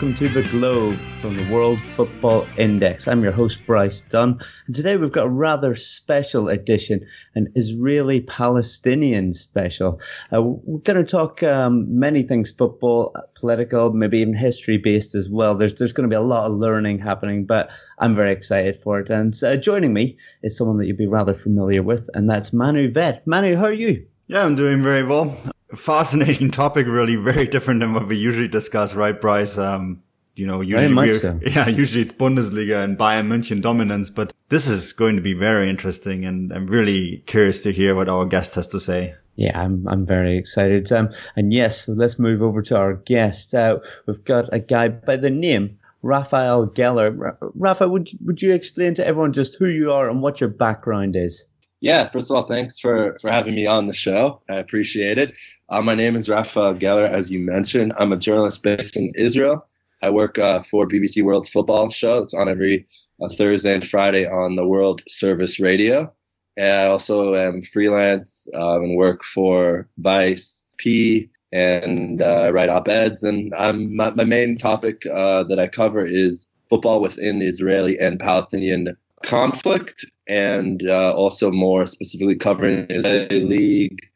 Welcome to The Globe from the World Football Index. I'm your host, Bryce Dunn, and today we've got a rather special edition, an Israeli Palestinian special. Uh, we're going to talk um, many things football, political, maybe even history based as well. There's, there's going to be a lot of learning happening, but I'm very excited for it. And uh, joining me is someone that you'll be rather familiar with, and that's Manu Veth. Manu, how are you? Yeah, I'm doing very well fascinating topic, really very different than what we usually discuss, right, Bryce? Um, you know, usually, so. yeah, usually it's Bundesliga and Bayern München dominance, but this is going to be very interesting and I'm really curious to hear what our guest has to say. Yeah, I'm I'm very excited. Um, and yes, let's move over to our guest. Uh, we've got a guy by the name Raphael Geller. Rafa, would would you explain to everyone just who you are and what your background is? Yeah, first of all, thanks for, for having me on the show. I appreciate it. Uh, my name is Rafa Geller, as you mentioned. I'm a journalist based in Israel. I work uh, for BBC World Football Show. It's on every uh, Thursday and Friday on the World Service Radio. And I also am freelance um, and work for Vice P and uh, write op-eds. And I'm, my, my main topic uh, that I cover is football within the Israeli and Palestinian conflict, and uh, also more specifically covering the league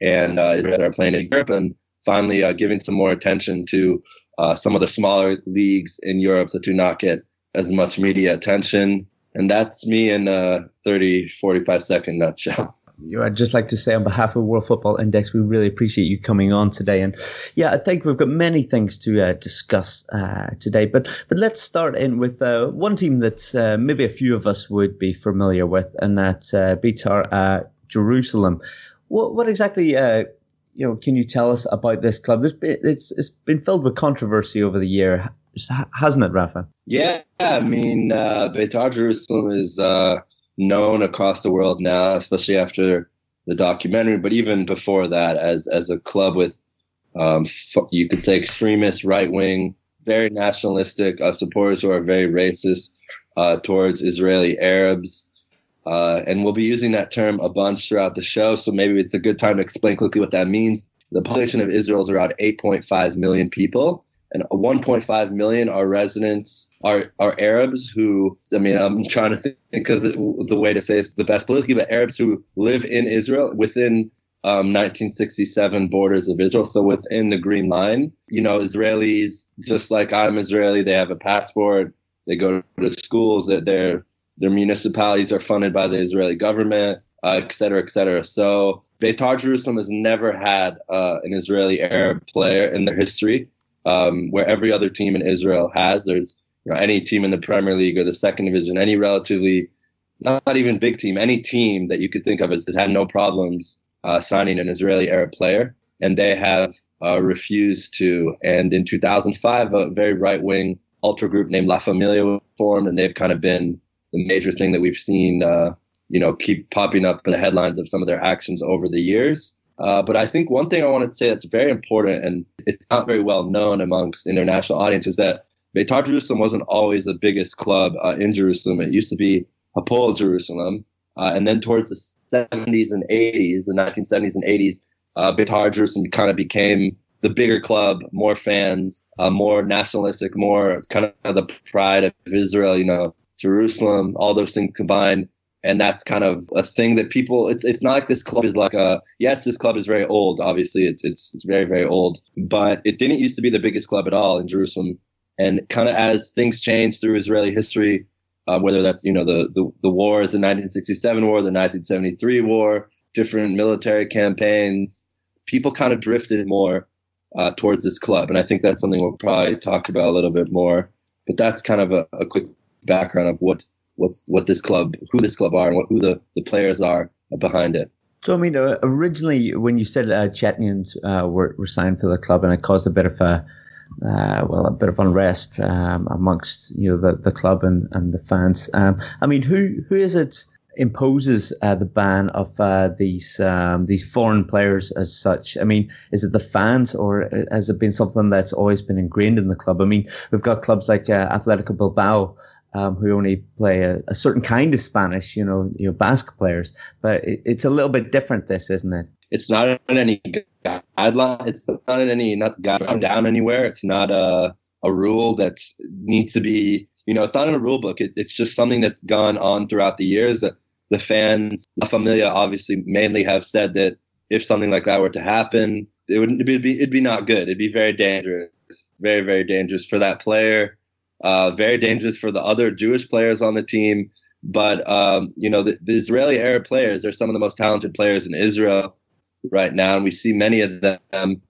and uh, Israel are playing in Europe, and finally uh, giving some more attention to uh, some of the smaller leagues in Europe that do not get as much media attention. And that's me in a 30, 45 second nutshell. I'd just like to say on behalf of World Football Index, we really appreciate you coming on today. And yeah, I think we've got many things to uh, discuss uh, today. But but let's start in with uh, one team that uh, maybe a few of us would be familiar with, and that's uh, Beitar uh, Jerusalem. What what exactly uh, you know can you tell us about this club? Been, it's it's been filled with controversy over the year, hasn't it, Rafa? Yeah, I mean, uh, Beitar Jerusalem is uh, known across the world now, especially after the documentary, but even before that, as as a club with um, you could say extremist right wing, very nationalistic uh, supporters who are very racist uh, towards Israeli Arabs. Uh, and we'll be using that term a bunch throughout the show. So maybe it's a good time to explain quickly what that means. The population of Israel is around 8.5 million people, and 1.5 million are residents, are, are Arabs who, I mean, I'm trying to think of the, the way to say it's the best politically, but Arabs who live in Israel within um, 1967 borders of Israel, so within the Green Line. You know, Israelis, just like I'm Israeli, they have a passport, they go to schools, that they're their municipalities are funded by the Israeli government, uh, et cetera, et cetera. So Beitar Jerusalem has never had uh, an Israeli Arab player in their history, um, where every other team in Israel has. There's you know, any team in the Premier League or the second division, any relatively, not, even big team, any team that you could think of has, has had no problems uh, signing an Israeli Arab player. And they have uh, refused to. And in 2005, a very right wing ultra group named La Familia was formed, and they've kind of been the major thing that we've seen, uh, you know, keep popping up in the headlines of some of their actions over the years. Uh, but I think one thing I want to say that's very important, and it's not very well known amongst international audiences, that Beitar Jerusalem wasn't always the biggest club uh, in Jerusalem. It used to be Hapoel Jerusalem, uh, and then towards the 70s and 80s, the 1970s and 80s, uh, Beitar Jerusalem kind of became the bigger club, more fans, uh, more nationalistic, more kind of the pride of Israel. You know, Jerusalem, all those things combined. And that's kind of a thing that people. It's it's not like this club is like a. Yes, this club is very old. Obviously, it's it's it's very very old. But it didn't used to be the biggest club at all in Jerusalem. And kind of as things changed through Israeli history, uh, whether that's you know the, the the wars, the 1967 war, the 1973 war, different military campaigns, people kind of drifted more uh, towards this club, and I think that's something we'll probably talk about a little bit more. But that's kind of a, a quick background of what what's what this club, who this club are, and what, who the, the players are behind it. So I mean, uh, originally when you said uh, Chechens uh, were, were signed for the club, and it caused a bit of a uh, well, a bit of unrest um, amongst you know the, the club and, and the fans. Um, I mean, who who is it imposes uh, the ban of uh, these um, these foreign players as such? I mean, is it the fans, or has it been something that's always been ingrained in the club? I mean, we've got clubs like uh, Atletico Bilbao um, who only play a, a, certain kind of Spanish, you know, you know, Basque players. But it, it's a little bit different, this, isn't it? it's not in any guideline. It's not in any not down anywhere. It's not a a rule that needs to be you know it's not in a rule book. It, it's just something that's gone on throughout the years. The fans, La Familia, obviously mainly have said that if something like that were to happen, it would it'd be it'd be not good. It'd be very dangerous, very very dangerous for that player. Uh, very dangerous for the other Jewish players on the team. But um, you know, the, the Israeli Arab players are some of the most talented players in Israel right now, and we see many of them.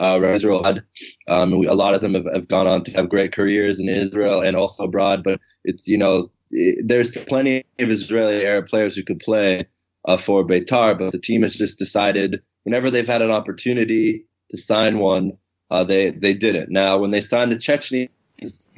Uh, Israel had, um, we, a lot of them have, have gone on to have great careers in Israel and also abroad. But it's you know, it, there's plenty of Israeli Arab players who could play uh, for Beitar, but the team has just decided whenever they've had an opportunity to sign one, uh, they they didn't. Now, when they signed the Chechnya,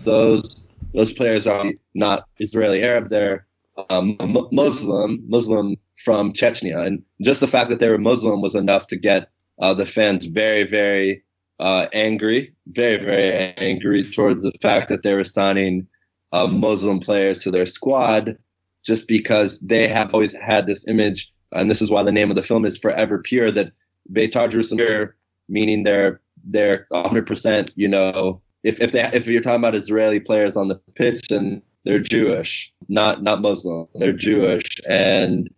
those those players are not Israeli Arab; they're um, Muslim, Muslim from Chechnya, and just the fact that they were Muslim was enough to get uh, the fans very, very uh, angry, very, very angry towards the fact that they were signing uh, Muslim players to their squad, just because they have always had this image, and this is why the name of the film is Forever Pure, that Beitar Jerusalem, meaning they're they're 100%, you know, if if they if you're talking about Israeli players on the pitch, then they're Jewish, not not Muslim. They're Jewish, and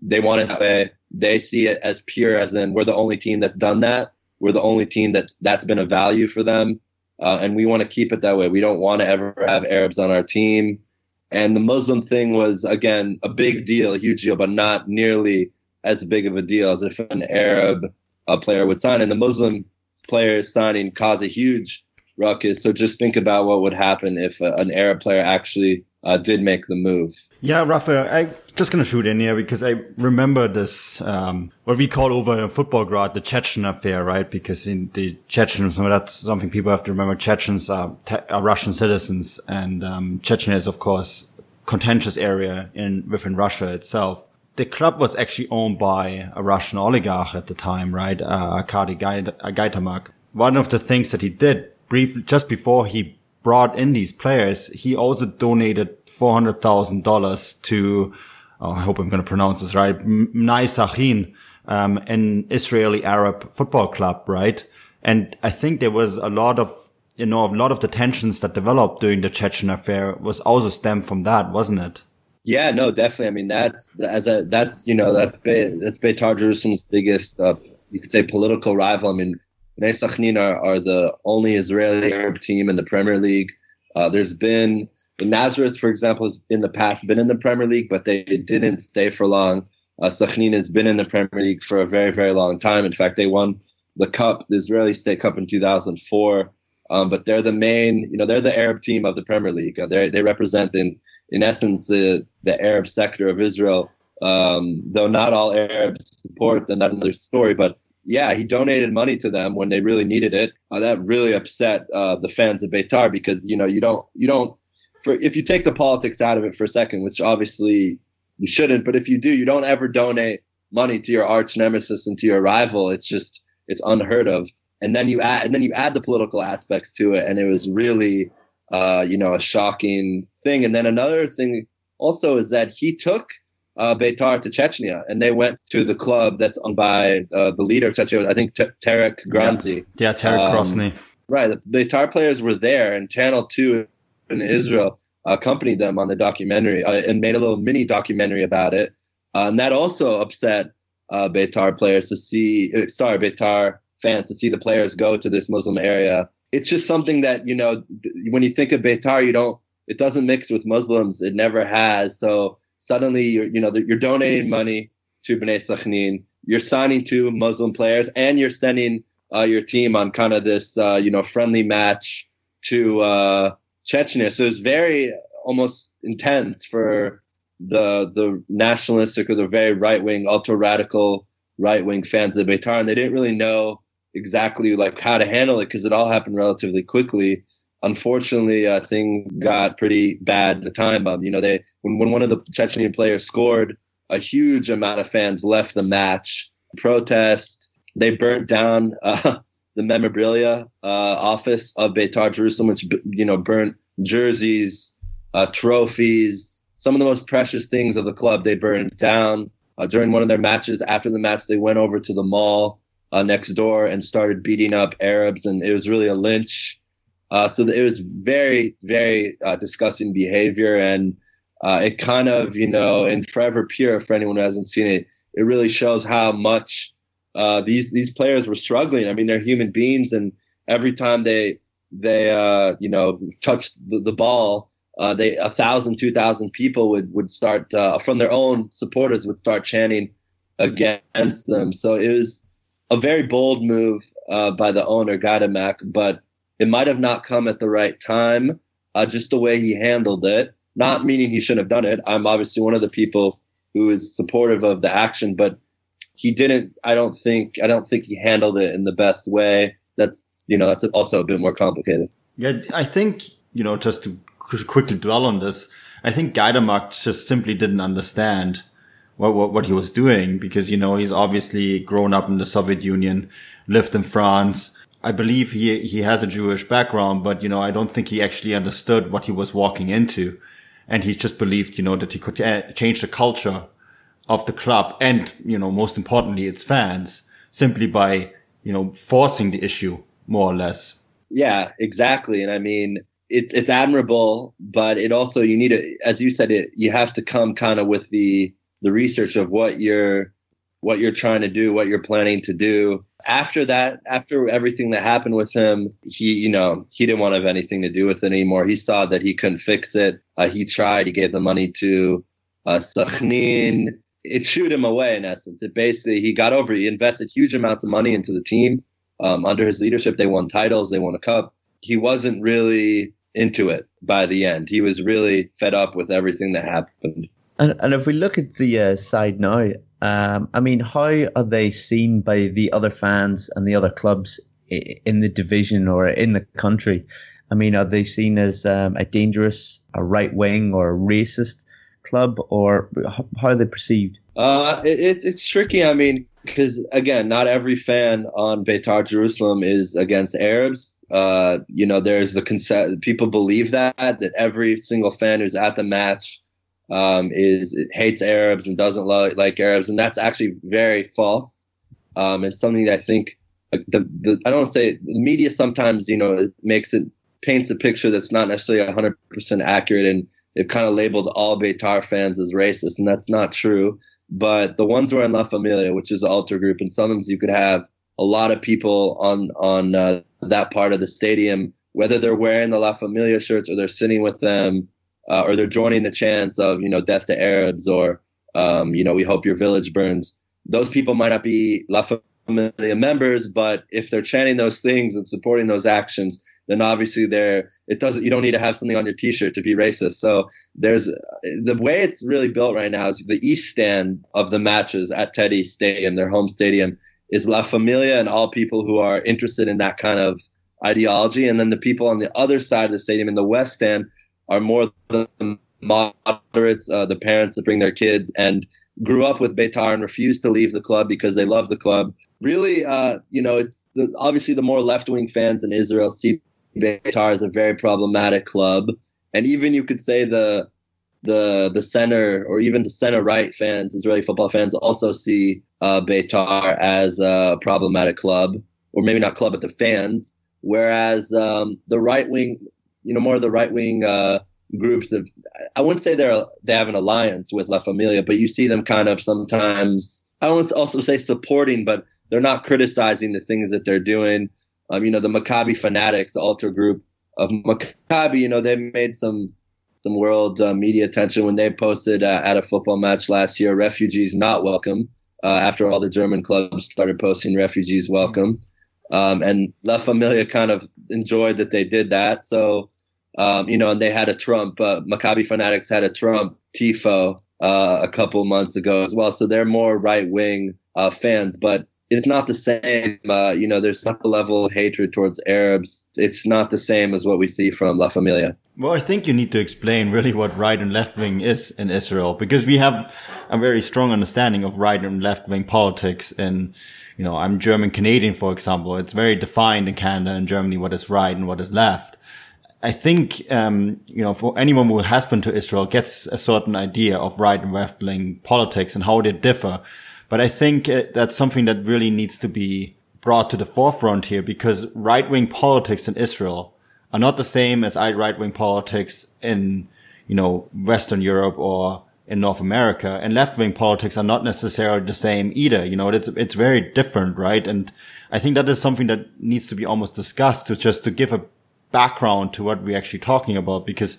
they want it that way. They see it as pure, as in we're the only team that's done that. We're the only team that that's been a value for them, uh, and we want to keep it that way. We don't want to ever have Arabs on our team. And the Muslim thing was again a big deal, a huge deal, but not nearly as big of a deal as if an Arab a player would sign. And the Muslim players signing caused a huge ruckus. So just think about what would happen if uh, an Arab player actually uh, did make the move. Yeah, Rafa, I'm just gonna shoot in here because I remember this um, what we call over in Futbolgrad the Chechen affair, right? Because in the Chechens, that's something people have to remember. Chechens are, are Russian citizens, and um, Chechnya is of course contentious area in within Russia itself. The club was actually owned by a Russian oligarch at the time, right? Uh, Arkady Gaidamak. One of the things that he did brief just before he brought in these players, he also donated four hundred thousand dollars to. Oh, I hope I'm going to pronounce this right. Bnei Sakhnin, um, an Israeli Arab football club, right? And I think there was a lot of, you know, a lot of the tensions that developed during the Chechen affair was also stemmed from that, wasn't it? Yeah, no, definitely. I mean, that's as a that's you know that's Be, that's Beitar Jerusalem's biggest, uh, you could say, political rival. I mean, Bnei Sakhnin are, are the only Israeli Arab team in the Premier League. Uh, there's been the Nazareth, for example, has in the past been in the Premier League, but they didn't stay for long. Uh, has been in the Premier League for a very, very long time. In fact, they won the cup, the Israeli State Cup in 2004. Um, but they're the main, you know, they're the Arab team of the Premier League. Uh, they they represent, in in essence, the the Arab sector of Israel. Um, though not all Arabs support, then that's another story. But yeah, he donated money to them when they really needed it. Uh, that really upset uh, the fans of Beitar because you know you don't you don't for if you take the politics out of it for a second, which obviously you shouldn't, but if you do, you don't ever donate money to your arch nemesis and to your rival. It's just it's unheard of. And then you add and then you add the political aspects to it, and it was really uh, you know a shocking thing. And then another thing also is that he took uh, Beitar to Chechnya, and they went to the club that's owned by uh, the leader of Chechnya, I think T- Terek Grozny. Yeah, yeah Terek um, Grozny. Right. The Beitar players were there, and Channel 2 in Israel accompanied them on the documentary uh, and made a little mini documentary about it. Uh, and that also upset uh, Beitar players to see, uh, sorry, Beitar fans to see the players go to this Muslim area. It's just something that, you know, when you think of Beitar, you don't, it doesn't mix with Muslims. It never has. So suddenly you're you know you're donating money to Bnei Sakhnin, you're signing two Muslim players, and you're sending uh, your team on kind of this uh, you know friendly match to uh, Chechnya. So it's very almost intense for the the nationalistic or the very right wing, ultra radical right wing fans of Beitar, and they didn't really know exactly like how to handle it because it all happened relatively quickly unfortunately, uh, things got pretty bad at the time. Um, you know, they when, when one of the Chechenian players scored, a huge amount of fans left the match, protest. They burnt down uh, the memorabilia uh, office of Beitar Jerusalem, which you know burnt jerseys, uh, trophies, some of the most precious things of the club. They burned down. uh, during one of their matches. After the match, they went over to the mall uh, next door and started beating up Arabs, and it was really a lynch. Uh, so it was very, very uh, disgusting behavior, and uh, it kind of, you know, in Forever Pure, for anyone who hasn't seen it, it really shows how much uh, these these players were struggling. I mean, they're human beings, and every time they they uh, you know touched the, the ball, uh, they a thousand, two thousand people would would start from their own supporters would start chanting against them. So it was a very bold move by the owner Gaidamak, but it might have not come at the right time. Uh, just the way he handled it, not meaning he shouldn't have done it. I'm obviously one of the people who is supportive of the action, but he didn't. I don't think. I don't think he handled it in the best way. That's you know that's also a bit more complicated. Yeah, I think you know just to quickly dwell on this. I think Gaidamak just simply didn't understand what, what, what he was doing because, you know, he's obviously grown up in the Soviet Union, lived in France. I believe he, he has a Jewish background, but, you know, I don't think he actually understood what he was walking into. And he just believed, you know, that he could uh, change the culture of the club and, you know, most importantly, its fans simply by, you know, forcing the issue more or less. Yeah, exactly. And I mean, it's it's admirable, but it also you need to, as you said, it you have to come kind of with the the research of what you're what you're trying to do, what you're planning to do. After that, after everything that happened with him, he, you know, he didn't want to have anything to do with it anymore. He saw that he couldn't fix it. Uh, he tried. He gave the money to uh, Sakhnin. It shooed him away in essence. It basically he got over. He invested huge amounts of money into the team. Um, under his leadership, they won titles. They won a cup. He wasn't really into it by the end. He was really fed up with everything that happened. And, and if we look at the uh, side now, um, I mean, how are they seen by the other fans and the other clubs in the division or in the country? I mean, are they seen as um, a dangerous, a right wing, or a racist club, or how are they perceived? Uh, it, it's tricky. I mean, because again, not every fan on Beitar Jerusalem is against Arabs. Uh, you know, there's the concept. People believe that that every single fan who's at the match um, is hates Arabs and doesn't like, like Arabs, and that's actually very false. Um, it's something that I think the, the I don't say the media sometimes you know it makes it paints a picture that's not necessarily 100% accurate, and they've kind of labeled all Beitar fans as racist, and that's not true. But the ones who are in La Familia, which is an ultra group, and sometimes you could have a lot of people on on uh, that part of the stadium, whether they're wearing the La Familia shirts or they're sitting with them uh, or they're joining the chants of you know death to Arabs or um, you know we hope your village burns. Those people might not be La Familia members, but if they're chanting those things and supporting those actions, then obviously they're it doesn't you don't need to have something on your T-shirt to be racist. So there's the way it's really built right now is the east stand of the matches at Teddy Stadium, their home stadium, is La Familia and all people who are interested in that kind of ideology, and then the people on the other side of the stadium in the west stand are more the moderates, uh, the parents that bring their kids and grew up with Beitar and refused to leave the club because they love the club. Really, uh, you know, it's the, obviously the more left wing fans in Israel see Beitar as a very problematic club, and even you could say the the the center or even the center right fans, Israeli football fans, also see uh, Beitar as a problematic club, or maybe not club, but the fans. Whereas um, the right wing you know, more of the right wing uh, groups of, I wouldn't say they're they have an alliance with La Familia, but you see them kind of sometimes. I would also say supporting, but they're not criticizing the things that they're doing. Um, you know, the Maccabi fanatics, the ultra group of Maccabi, you know, they made some some world uh, media attention when they posted uh, at a football match last year, refugees not welcome. Uh, after all the German clubs started posting refugees welcome, um, and La Familia kind of enjoyed that they did that. So um, you know, and they had a Trump. Uh, Maccabi Fanatics had a Trump tifo uh, a couple months ago as well. So they're more right wing uh, fans, but it's not the same. Uh, you know, there's not the level of hatred towards Arabs. It's not the same as what we see from La Familia. Well, I think you need to explain really what right and left wing is in Israel because we have a very strong understanding of right and left wing politics. And, you know, I'm German Canadian, for example. It's very defined in Canada and Germany what is right and what is left I think, um, you know, for anyone who has been to Israel gets a certain idea of right and left wing politics and how they differ. But I think uh, that's something that really needs to be brought to the forefront here because right wing politics in Israel are not the same as right wing politics in, you know, Western Europe or in North America and left wing politics are not necessarily the same either. You know, it's, it's very different, right? And I think that is something that needs to be almost discussed to just to give a background to what we're actually talking about because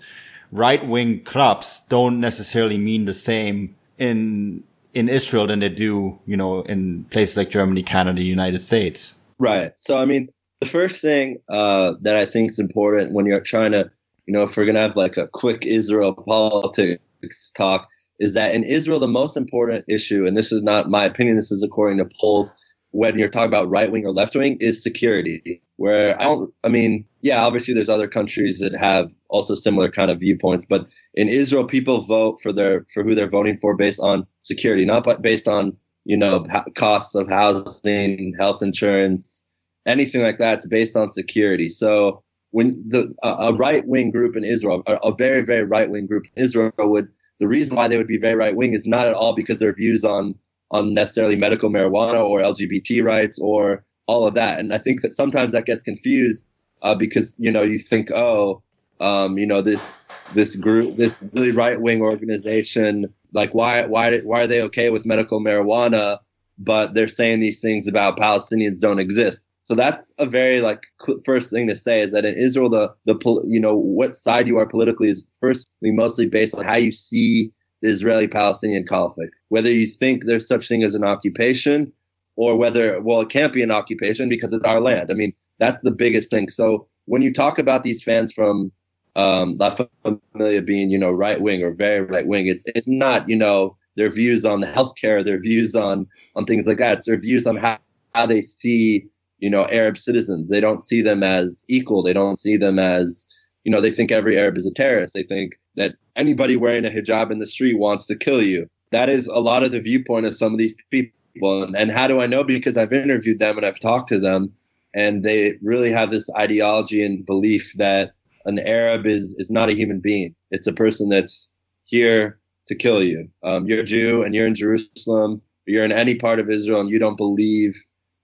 right wing clubs don't necessarily mean the same in, in Israel than they do, you know, in places like Germany, Canada, United States. Right. So, I mean, the first thing uh, that I think is important when you're trying to, you know, if we're going to have like a quick Israel politics talk, is that in Israel, the most important issue, and this is not my opinion, this is according to polls, when you're talking about right wing or left wing, is security. Where I don't, I mean, yeah, obviously there's other countries that have also similar kind of viewpoints, but in Israel, people vote for their for who they're voting for based on security, not based on you know costs of housing, health insurance, anything like that. It's based on security. So when the a right wing group in Israel, a, very very right wing group in Israel would the reason why they would be very right wing is not at all because their views on on necessarily medical marijuana or LGBT rights or all of that. And I think that sometimes that gets confused uh, because you know you think, oh, um, you know this this group, this really right wing organization, like why why why are they okay with medical marijuana, but they're saying these things about Palestinians don't exist? So that's a very like first thing to say is that in Israel, the the you know what side you are politically is firstly mostly based on how you see the Israeli-Palestinian conflict. Whether you think there's such thing as an occupation, or whether well it can't be an occupation because it's our land. I mean that's the biggest thing. So when you talk about these fans from um, La Familia being you know right wing or very right wing, it's it's not you know their views on the healthcare, their views on on things like that. It's their views on how how they see you know, Arab citizens. They don't see them as equal. They don't see them as, you know, they think every Arab is a terrorist. They think that anybody wearing a hijab in the street wants to kill you. That is a lot of the viewpoint of some of these people. And, and how do I know? Because I've interviewed them and I've talked to them, and they really have this ideology and belief that an Arab is is not a human being. It's a person that's here to kill you. Um, you're a Jew and you're in Jerusalem. You're in any part of Israel and you don't believe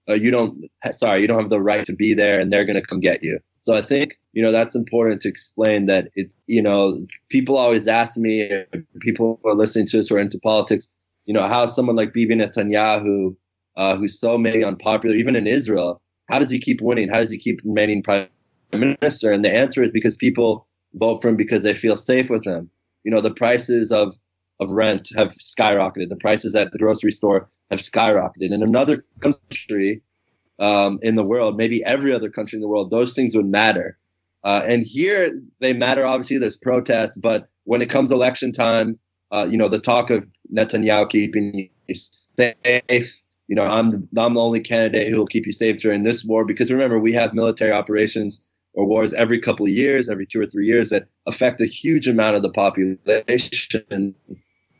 uh, you don't sorry you don't have the right to be there and they're going to come get you so i think you know that's important to explain that it's you know people always ask me people who are listening to us or into politics you know how someone like bibi netanyahu uh, who's so many unpopular even in israel how does he keep winning? How does he keep remaining prime minister? And the answer is because people vote for him because they feel safe with him. You know the prices of of rent have skyrocketed. The prices at the grocery store have skyrocketed. In another country um, in the world, maybe every other country in the world, those things would matter. Uh, and here they matter. Obviously, there's protests, but when it comes election time, uh, you know, the talk of Netanyahu keeping you safe. You know, I'm I'm the only candidate who will keep you safe during this war because remember we have military operations or wars every couple of years, every two or three years that affect a huge amount of the population,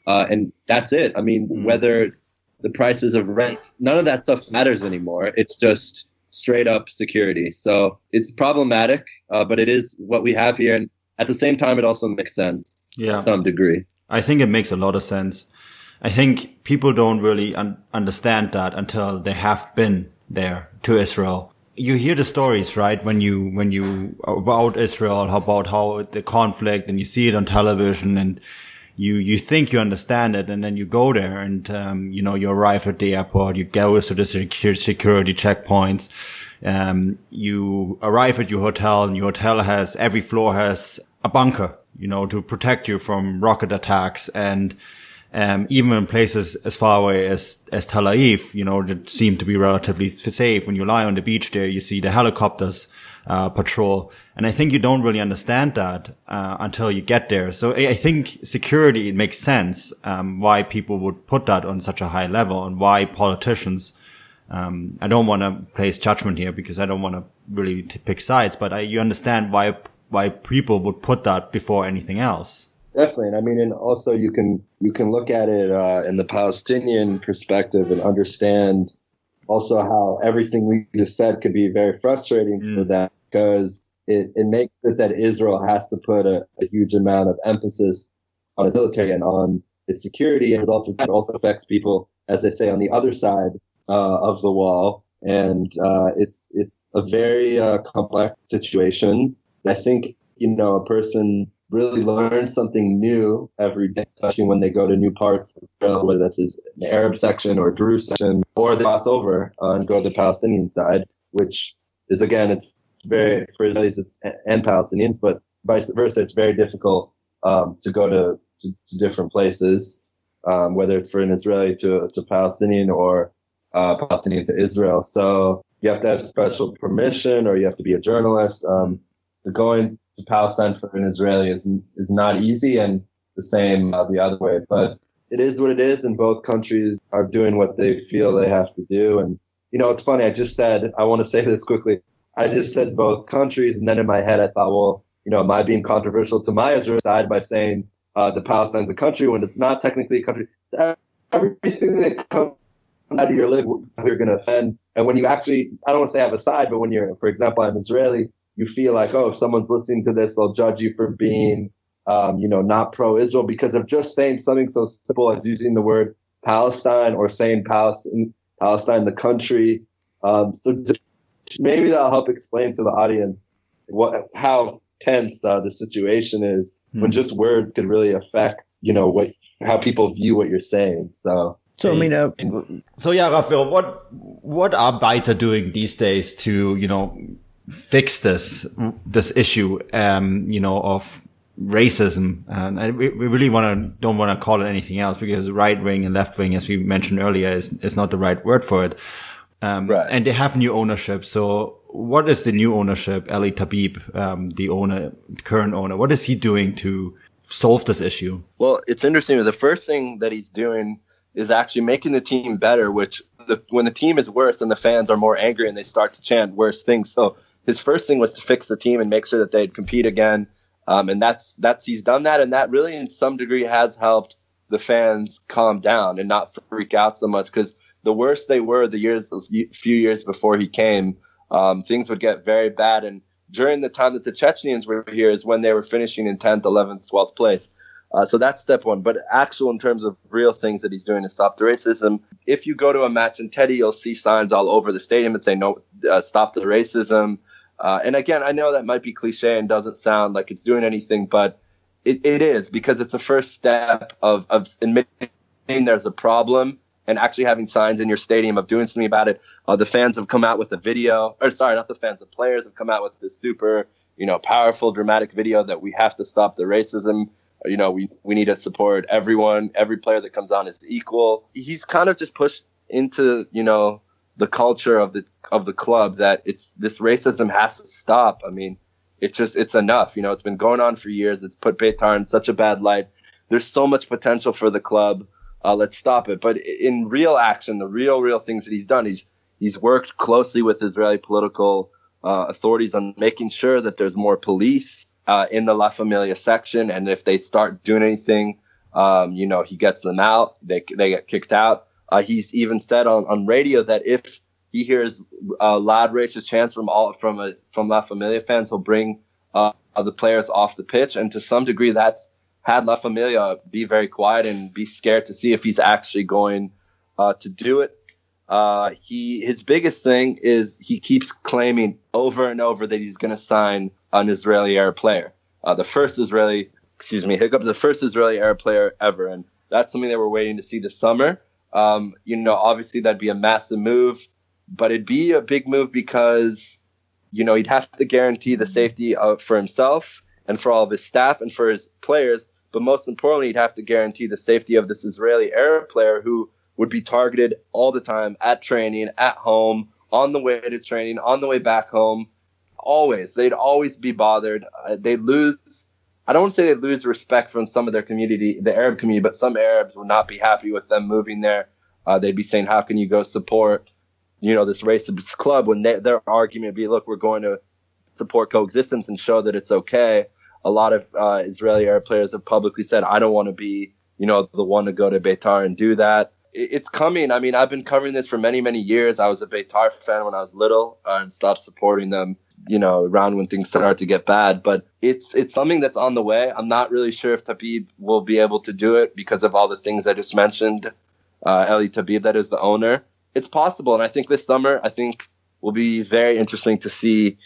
uh, and that's it. I mean, mm-hmm. whether the prices of rent. None of that stuff matters anymore. It's just straight up security. So it's problematic, uh, but it is what we have here. And at the same time, it also makes sense yeah. to some degree. I think it makes a lot of sense. I think people don't really un- understand that until they have been there to Israel. You hear the stories, right? When you, when you, about Israel, about how the conflict and you see it on television and you you think you understand it, and then you go there, and um, you know you arrive at the airport, you go to the security checkpoints, um, you arrive at your hotel, and your hotel has every floor has a bunker, you know, to protect you from rocket attacks, and um, even in places as far away as, as Tel Aviv, you know, that seem to be relatively safe. When you lie on the beach there, you see the helicopters uh, patrol. And I think you don't really understand that uh, until you get there. So I, think security it makes sense um, why people would put that on such a high level and why politicians. Um, I don't want to place judgment here because I don't want to really pick sides, but I, you understand why why people would put that before anything else. Definitely, and I mean, and also you can you can look at it uh, in the Palestinian perspective and understand also how everything we just said could be very frustrating mm. for them because it, it makes it that Israel has to put a, a huge amount of emphasis on the military and on its security, and it also, it also affects people, as they say, on the other side uh, of the wall. And uh, it's it's a very uh, complex situation. I think you know a person really learns something new every day, especially when they go to new parts of Israel, whether that's the Arab section or Druze section, or they cross over and go to the Palestinian side, which is again, it's very for Israelis it's, and Palestinians, but vice versa, it's very difficult um, to go to, to, to different places, um, whether it's for an Israeli to to Palestinian or uh, Palestinian to Israel. So you have to have special permission, or you have to be a journalist. Um, going to Palestine for an Israeli is is not easy, and the same uh, the other way. But it is what it is, and both countries are doing what they feel they have to do. And you know, it's funny. I just said I want to say this quickly. I just said both countries, and then in my head I thought, well, you know, am I being controversial to my Israel side by saying uh, the Palestine's a country when it's not technically a country? Everything that comes out of your lips, you're going to offend. And when you actually, I don't want to say have a side, but when you're, for example, I'm Israeli, you feel like, oh, if someone's listening to this, they'll judge you for being, um, you know, not pro-Israel because of just saying something so simple as using the word Palestine or saying Palestine, Palestine, the country. Um, so maybe that'll help explain to the audience what how tense uh, the situation is hmm. when just words could really affect, you know, what how people view what you're saying. So. So I mean, uh, so yeah, Raphael, what what are Beitar doing these days to you know fix this this issue, um, you know, of racism. And I, we really want to don't want to call it anything else because right wing and left wing, as we mentioned earlier, is is not the right word for it. Um, right. And they have new ownership. So what is the new ownership? Eli Tabib, um, the owner, current owner, what is he doing to solve this issue? Well, it's interesting. The first thing that he's doing is actually making the team better, which the, when the team is worse and the fans are more angry and they start to chant worse things. So his first thing was to fix the team and make sure that they'd compete again. Um, and that's that's he's done that, and that really, in some degree, has helped the fans calm down and not freak out so much. Because the worse they were, the years, few years before he came, um, things would get very bad. And during the time that the Chechens were here, is when they were finishing in 10th, 11th, 12th place. Uh, so that's step one. But actual in terms of real things that he's doing to stop the racism, if you go to a match in Teddy, you'll see signs all over the stadium that say "No, uh, stop the racism." Uh, and again, I know that might be cliche and doesn't sound like it's doing anything, but it, it is because it's a first step of of admitting there's a problem and actually having signs in your stadium of doing something about it. Uh, the fans have come out with a video, or sorry, not the fans, the players have come out with this super, you know, powerful, dramatic video that we have to stop the racism you know, we, we need to support everyone. Every player that comes on is equal. He's kind of just pushed into, you know, the culture of the of the club that it's this racism has to stop. I mean, it's just it's enough. You know, it's been going on for years. It's put Beitar in such a bad light. There's so much potential for the club. Uh, let's stop it. But in real action, the real real things that he's done, he's he's worked closely with Israeli political uh, authorities on making sure that there's more police uh, in the La Familia section, and if they start doing anything, um, you know, he gets them out. They they get kicked out. Uh, he's even said on, on radio that if he hears uh, loud racist chants from all from a, from La Familia fans, he'll bring uh, the players off the pitch. And to some degree, that's had La Familia be very quiet and be scared to see if he's actually going uh, to do it. Uh, he his biggest thing is he keeps claiming over and over that he's going to sign an Israeli air player, uh, the first Israeli, excuse me, hiccup, the first Israeli air player ever, and that's something that we're waiting to see this summer. Um, you know, obviously that'd be a massive move, but it'd be a big move because you know he'd have to guarantee the safety of, for himself and for all of his staff and for his players, but most importantly, he'd have to guarantee the safety of this Israeli Arab player who would be targeted all the time at training, at home, on the way to training, on the way back home. Always, they'd always be bothered. Uh, they'd lose. I don't want to say they lose respect from some of their community, the Arab community, but some Arabs would not be happy with them moving there. Uh, they'd be saying, "How can you go support, you know, this racist club?" When they, their argument would be, "Look, we're going to support coexistence and show that it's okay." A lot of uh, Israeli Arab players have publicly said, "I don't want to be, you know, the one to go to Beitar and do that." it's coming. I mean, I've been covering this for many, many years. I was a Beitar fan when I was little uh, and stopped supporting them you know, around when things start to get bad. But it's it's something that's on the way. I'm not really sure if Tabib will be able to do it because of all the things I just mentioned. Uh, Eli Tabib, that is the owner. It's possible, and I think this summer, I think will be very interesting to see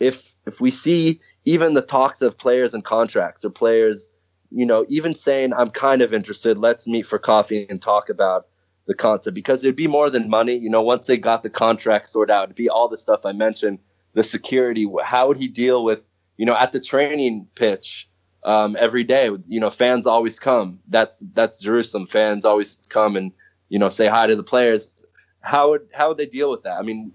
if if we see even the talks of players and contracts or players, you know, even saying I'm kind of interested, let's meet for coffee and talk about the concept because it'd be more than money. You know, once they got the contract sorted out, it'd be all the stuff I mentioned the security. How would he deal with, you know, at the training pitch um, every day? You know, fans always come. That's that's Jerusalem. Fans always come and you know say hi to the players. How would how would they deal with that? I mean,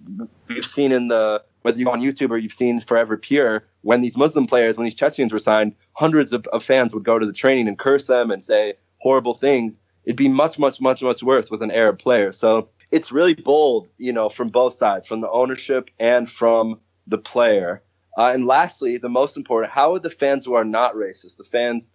we've seen in the whether you're on YouTube or you've seen Forever Pure, when these Muslim players, when these Chechens were signed, hundreds of, of fans would go to the training and curse them and say horrible things. It'd be much, much, much, much worse with an Arab player. So it's really bold, you know, from both sides, from the ownership and from the player. Uh, and lastly, the most important, how would the fans who are not racist, the fans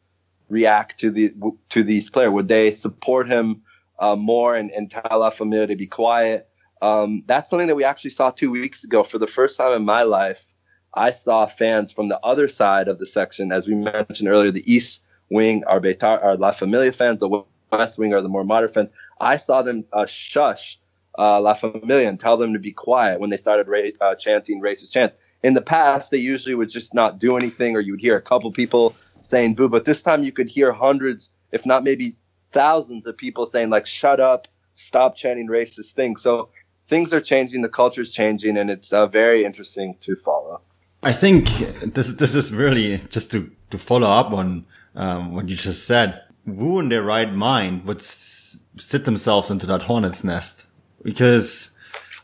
react to the to these players? Would they support him uh, more and, and tell La Familia to be quiet? Um, that's something that we actually saw two weeks ago. For the first time in my life, I saw fans from the other side of the section, as we mentioned earlier, the East Wing are are La Familia fans, the West Wing are the more modern fans. I saw them uh, shush uh, La Familia and tell them to be quiet when they started ra- uh, chanting racist chants. In the past, they usually would just not do anything, or you would hear a couple people saying boo. But this time, you could hear hundreds, if not maybe thousands, of people saying like "shut up," "stop chanting racist things." So things are changing, the culture is changing, and it's uh, very interesting to follow. I think this this is really just to to follow up on um, what you just said. Who in their right mind would s- sit themselves into that hornet's nest? because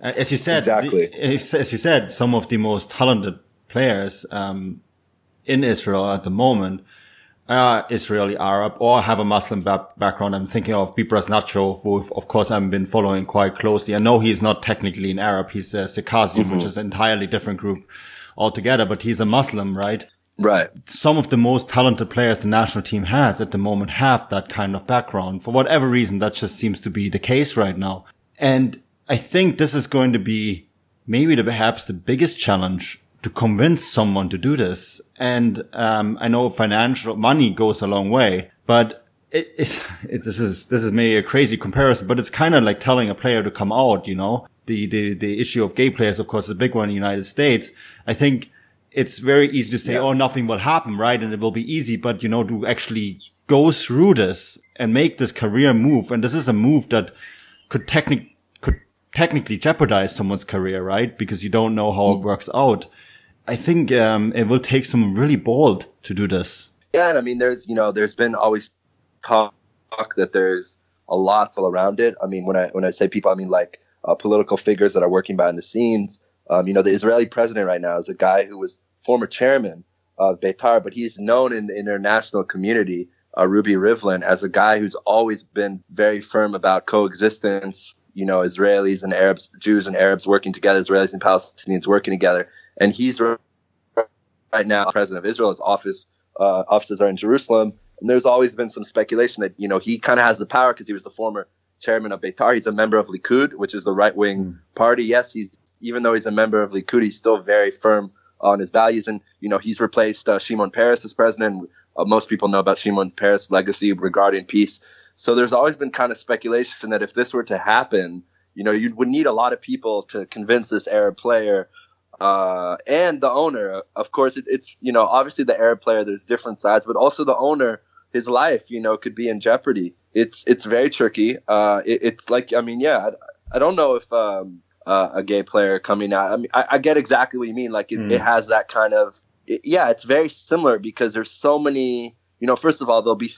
uh, as you said, exactly. as, as, you said, some of the most talented players um, in Israel at the moment are Israeli Arab or have a Muslim ba- background. I'm thinking of Bibras Natcho, who of course I've been following quite closely. I know he's not technically an Arab; he's a Circassian, mm-hmm. which is an entirely different group altogether. But he's a Muslim, right? Right. Some of the most talented players the national team has at the moment have that kind of background. For whatever reason, that just seems to be the case right now. And I think this is going to be maybe the, perhaps the biggest challenge to convince someone to do this. And um, I know financial money goes a long way, but it, it, it, this is this is maybe a crazy comparison, but it's kind of like telling a player to come out. You know, the the the issue of gay players, of course, is a big one in the United States. I think it's very easy to say, yeah. oh, nothing will happen, right? And it will be easy, but you know, to actually go through this and make this career move, and this is a move that could technically could technically jeopardize someone's career, right? Because you don't know how it mm. works out. I think um, it will take some really bold to do this. Yeah, and I mean, there's you know, there's been always talk that there's a lot all around it. I mean, when I when I say people, I mean like uh, political figures that are working behind the scenes. Um, you know, the Israeli president right now is a guy who was former chairman of Beitar, but he's known in the international community uh, Ruvi Rivlin as a guy who's always been very firm about coexistence. You know, Israelis and Arabs, Jews and Arabs working together, Israelis and Palestinians working together. And he's right now president of Israel. His office uh, offices are in Jerusalem. And there's always been some speculation that you know he kind of has the power because he was the former chairman of Beitar. He's a member of Likud, which is the right wing mm. party. Yes, he's even though he's a member of Likud, he's still very firm on his values. And you know, he's replaced uh, Shimon Peres as president. Uh, most people know about Shimon Peres' legacy regarding peace. So there's always been kind of speculation that if this were to happen, you know, you would need a lot of people to convince this Arab player uh, and the owner. Of course, it, it's you know, obviously the Arab player. There's different sides, but also the owner. His life, you know, could be in jeopardy. It's it's very tricky. Uh, it, it's like I mean, yeah, I, I don't know if um, uh, a gay player coming out. I mean, I, I, get exactly what you mean. Like it, mm. it has that kind of it, yeah, it's very similar because there's so many. You know, first of all, there'll be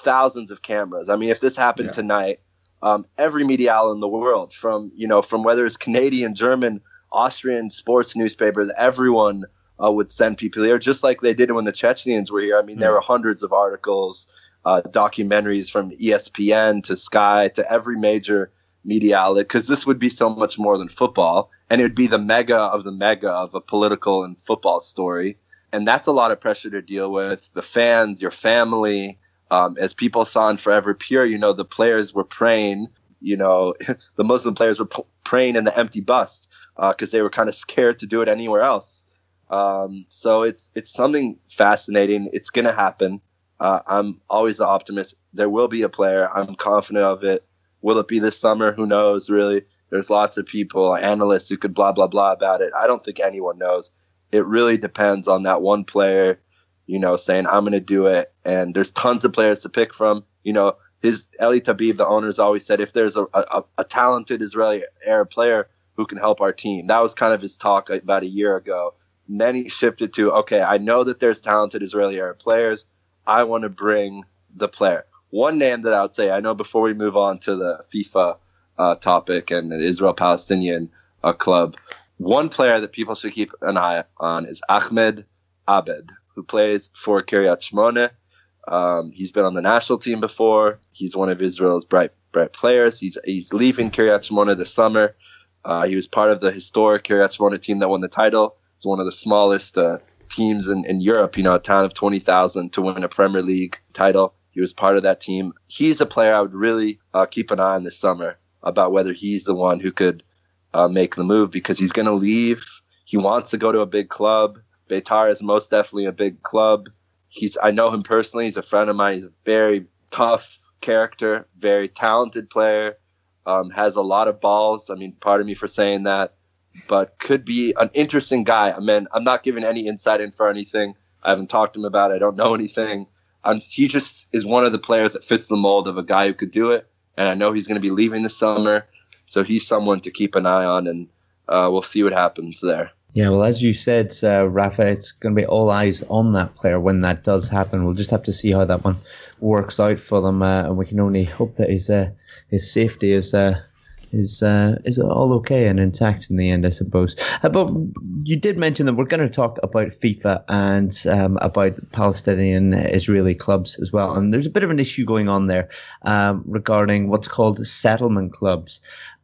thousands of cameras. I mean, if this happened yeah. tonight, um, every media outlet in the world, from you know, from whether it's Canadian, German, Austrian sports newspapers, everyone uh, would send people here, just like they did when the Chechens were here. I mean, there were hundreds of articles, uh, documentaries from ESPN to Sky to every major media outlet, because this would be so much more than football, and it would be the mega of the mega of a political and football story and that's a lot of pressure to deal with. The fans, your family, um, as people saw in Forever Pure, you know, the players were praying. You know, the Muslim players were p- praying in the empty bus because uh, they were kind of scared to do it anywhere else. Um, so it's it's something fascinating. It's going to happen. Uh, I'm always the optimist. There will be a player. I'm confident of it. Will it be this summer? Who knows? Really, there's lots of people, analysts who could blah blah blah about it. I don't think anyone knows. It really depends on that one player, you know, saying I'm going to do it. And there's tons of players to pick from. You know, his Eli Tabib, the owner's always said, if there's a, a, a talented Israeli Arab player who can help our team, that was kind of his talk about a year ago. And then he shifted to, okay, I know that there's talented Israeli Arab players. I want to bring the player. One name that I would say, I know before we move on to the FIFA uh, topic and the Israel Palestinian uh, club, one player that people should keep an eye on is Ahmed Abed, who plays for Kiryat Shmone. Um, he's been on the national team before. He's one of Israel's bright bright players. He's he's leaving Kiryat Shmone this summer. Uh, he was part of the historic Kiryat Shmone team that won the title. It's one of the smallest uh, teams in, in Europe. You know, a town of twenty thousand to win a Premier League title. He was part of that team. He's a player I would really uh, keep an eye on this summer about whether he's the one who could uh, make the move because he's going to leave. He wants to go to a big club. Beitar is most definitely a big club. He's I know him personally. He's a friend of mine. He's a very tough character, very talented player. Um, has a lot of balls. I mean, pardon me for saying that, but could be an interesting guy. I mean, I'm not giving any insight in for anything. I haven't talked to him about it. I don't know anything. Um, he just is one of the players that fits the mold of a guy who could do it. And I know he's going to be leaving this summer. So he's someone to keep an eye on, and uh, we'll see what happens there. Yeah, well, as you said, uh, Rafa, it's going to be all eyes on that player when that does happen. We'll just have to see how that one works out for them, uh, and we can only hope that his uh, his safety is uh, is uh, is all okay and intact in the end, I suppose. Uh, but you did mention that we're going to talk about FIFA and um, about Palestinian Israeli clubs as well, and there's a bit of an issue going on there um, regarding what's called settlement clubs.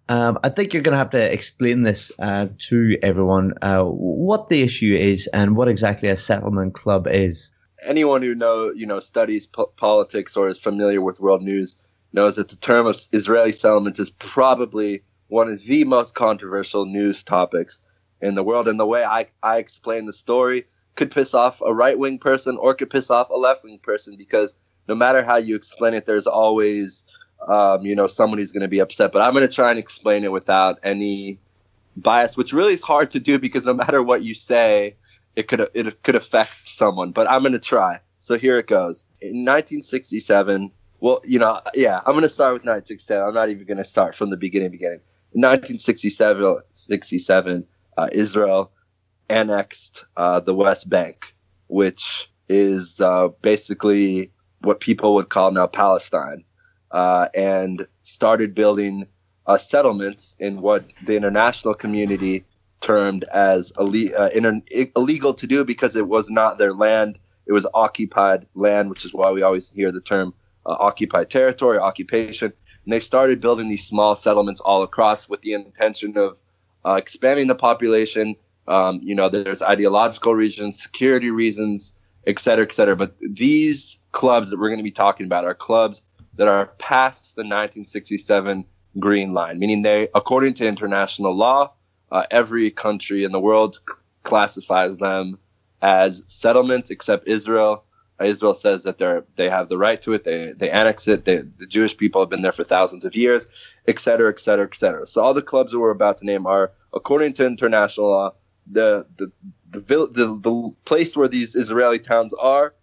Um, I think you're going to have to explain this uh, to everyone uh, what the issue is and what exactly a settlement club is. Anyone who know you know studies po- politics or is familiar with world news knows that the term of Israeli settlements is probably one of the most controversial news topics in the world. And the way I, I explain the story could piss off a right wing person or could piss off a left wing person because no matter how you explain it, there's always um, you know, someone who's going to be upset. But I'm going to try and explain it without any bias, which really is hard to do because no matter what you say, it could it could affect someone. But I'm going to try. So here it goes. In 1967, well, you know, yeah, I'm going to start with 1967. I'm not even going to start from the beginning. Beginning. In 1967, 67, uh, Israel annexed uh, the West Bank, which is uh, basically what people would call now Palestine uh, and started building uh, settlements in what the international community termed as Ill- uh, illegal to do because it was not their land. It was occupied land, which is why we always hear the term uh, occupied territory, occupation. And they started building these small settlements all across with the intention of uh, expanding the population. Um, you know, there's ideological reasons, security reasons, et cetera, et cetera. But these clubs that we're going to be talking about are clubs that are past the 1967 Green Line, meaning they, according to international law, uh, every country in the world c- classifies them as settlements except Israel. Israel says that they're they have the right to it. They they annex it. They, the Jewish people have been there for thousands of years, et cetera, et cetera, et cetera. So all the clubs that we're about to name are, according to international law, the the the, the, the place where these Israeli towns are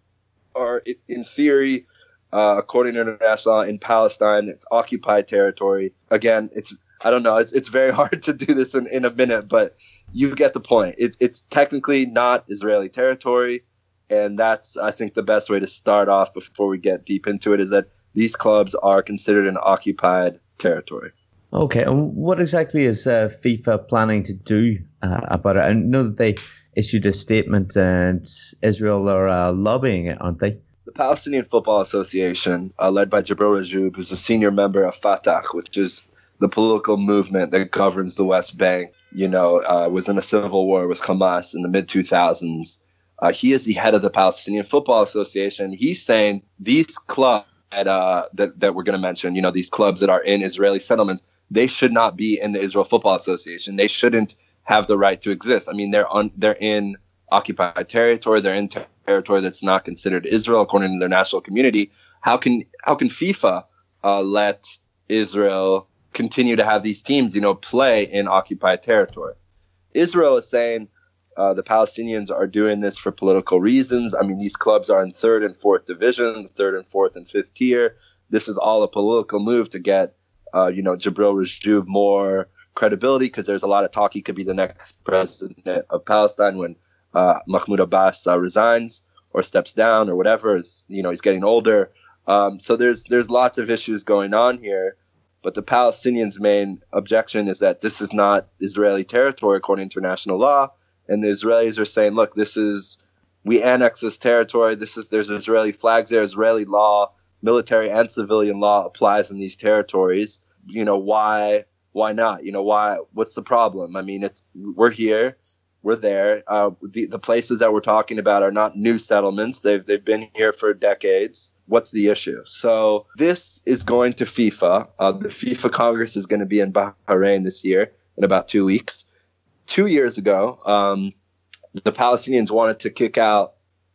are in theory uh, according to international law in Palestine. It's occupied territory. Again, it's I don't know. It's it's very hard to do this in, in a minute, but you get the point. It's it's technically not Israeli territory, and that's I think the best way to start off before we get deep into it is that these clubs are considered an occupied territory. Okay, and what exactly is uh, FIFA planning to do uh, about it? I know that they issued a statement, and Israel are uh, lobbying it, aren't they? the Palestinian Football Association, uh, led by Jibril Rajoub, who's a senior member of Fatah, which is the political movement that governs the West Bank, you know, uh, was in a civil war with Hamas in the mid 2000s. Uh, he is the head of the Palestinian Football Association. He's saying these clubs that, uh, that, that we're going to mention, you know, these clubs that are in Israeli settlements, they should not be in the Israel Football Association. They shouldn't have the right to exist. I mean, they're on, they're in occupied territory. They're in ter- territory that's not considered Israel according to their national community. How can how can FIFA uh, let Israel continue to have these teams, you know, play in occupied territory? Israel is saying uh, the Palestinians are doing this for political reasons. I mean, these clubs are in third and fourth division, third and fourth and fifth tier. This is all a political move to get, uh, you know, Jibril Rajoub more credibility because there's a lot of talk he could be the next president of Palestine when uh, Mahmoud Abbas uh, resigns or steps down or whatever. Is you know he's getting older. Um, so there's there's lots of issues going on here. But the Palestinians' main objection is that this is not Israeli territory according to international law, and the Israelis are saying, look, this is we annex this territory. This is there's Israeli flags there, Israeli law, military and civilian law applies in these territories. You know why why not? You know why? What's the problem? I mean, it's we're here we're there. Uh, the, the places that we're talking about are not new settlements. They've, they've been here for decades. What's the issue? So this is going to FIFA. Uh, the FIFA Congress is going to be in Bahrain this year in about two weeks. Two years ago, um, the Palestinians wanted to kick out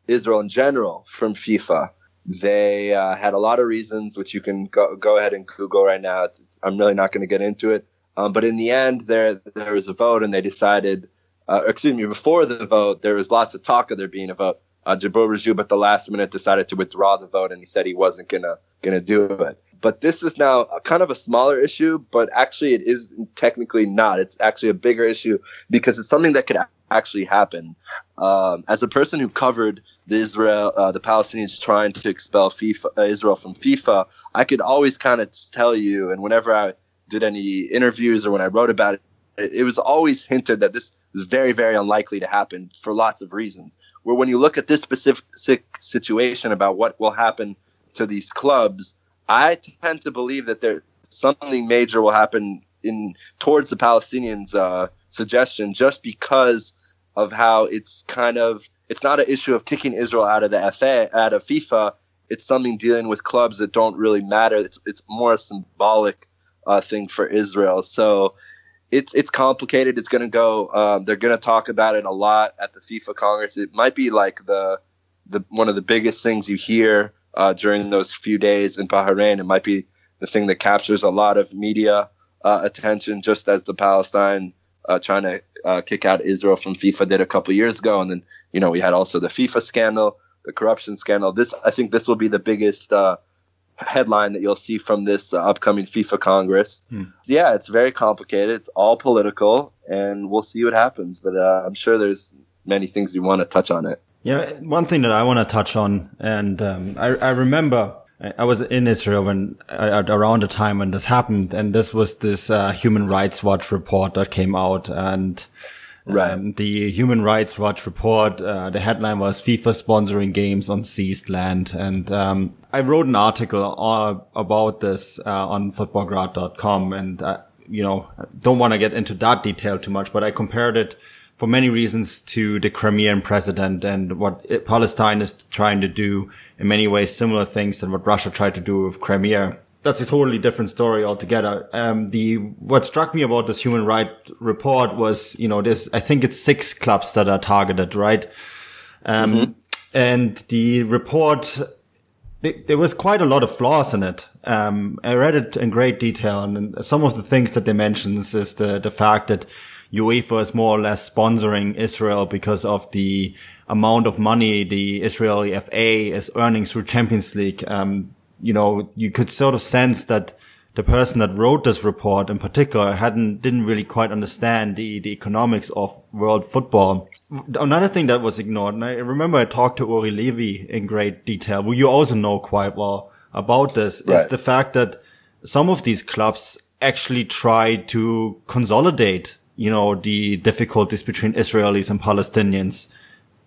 Israel in general from FIFA. They uh, had a lot of reasons, which you can go, go ahead and Google right now. It's, it's, I'm really not going to get into it. Um, but in the end, there there was a vote, and they decided uh, excuse me, before the vote, there was lots of talk of there being a vote. Uh, Rajoub at the last minute decided to withdraw the vote, and he said he wasn't gonna gonna do it. But this is now kind of a smaller issue, but actually it is technically not. It's actually a bigger issue because it's something that could actually happen. Um, as a person who covered the Israel, uh, the Palestinians trying to expel FIFA, uh, Israel from FIFA, I could always kind of tell you, and whenever I did any interviews or when I wrote about it, it was always hinted that this is very, very unlikely to happen for lots of reasons. Where when you look at this specific situation about what will happen to these clubs, I tend to believe that there something major will happen in towards the Palestinians' uh, suggestion, just because of how it's kind of it's not an issue of kicking Israel out of the FA out of FIFA. It's something dealing with clubs that don't really matter. It's it's more a symbolic uh, thing for Israel. So it's it's complicated. It's going to go. Um, they're going to talk about it a lot at the FIFA Congress. It might be like the the one of the biggest things you hear uh, during those few days in Bahrain. It might be the thing that captures a lot of media uh, attention, just as the Palestine uh, trying to uh, kick out Israel from FIFA did a couple years ago. And then you know we had also the FIFA scandal, the corruption scandal. This I think this will be the biggest uh, headline that you'll see from this uh, upcoming FIFA Congress. Hmm. Yeah, it's very complicated. It's all political, and we'll see what happens. But uh, I'm sure there's many things we want to touch on it. Yeah, one thing that I want to touch on, and um, I, I, remember I was in Israel when uh, around the time when this happened, and this was this uh, Human Rights Watch report that came out, and Right. Um, the Human Rights Watch report, uh, the headline was FIFA sponsoring games on seized land. And, um, I wrote an article about this, uh, on futbolgrad.com and, uh, you know, don't want to get into that detail too much, but I compared it for many reasons to the Crimean president and what Palestine is trying to do in many ways similar things than what Russia tried to do with Crimea that's a totally different story altogether. Um, the, what struck me about this human right report was, you know, there's, I think it's six clubs that are targeted, right? Um, mm-hmm. and the report, there was quite a lot of flaws in it. Um, I read it in great detail and some of the things that they mentions is the, the fact that UEFA is more or less sponsoring Israel because of the amount of money the Israeli FA is earning through Champions League. Um, you know, you could sort of sense that the person that wrote this report in particular hadn't, didn't really quite understand the, the economics of world football. Another thing that was ignored, and I remember I talked to Uri Levy in great detail, who you also know quite well about this, right. is the fact that some of these clubs actually try to consolidate, you know, the difficulties between Israelis and Palestinians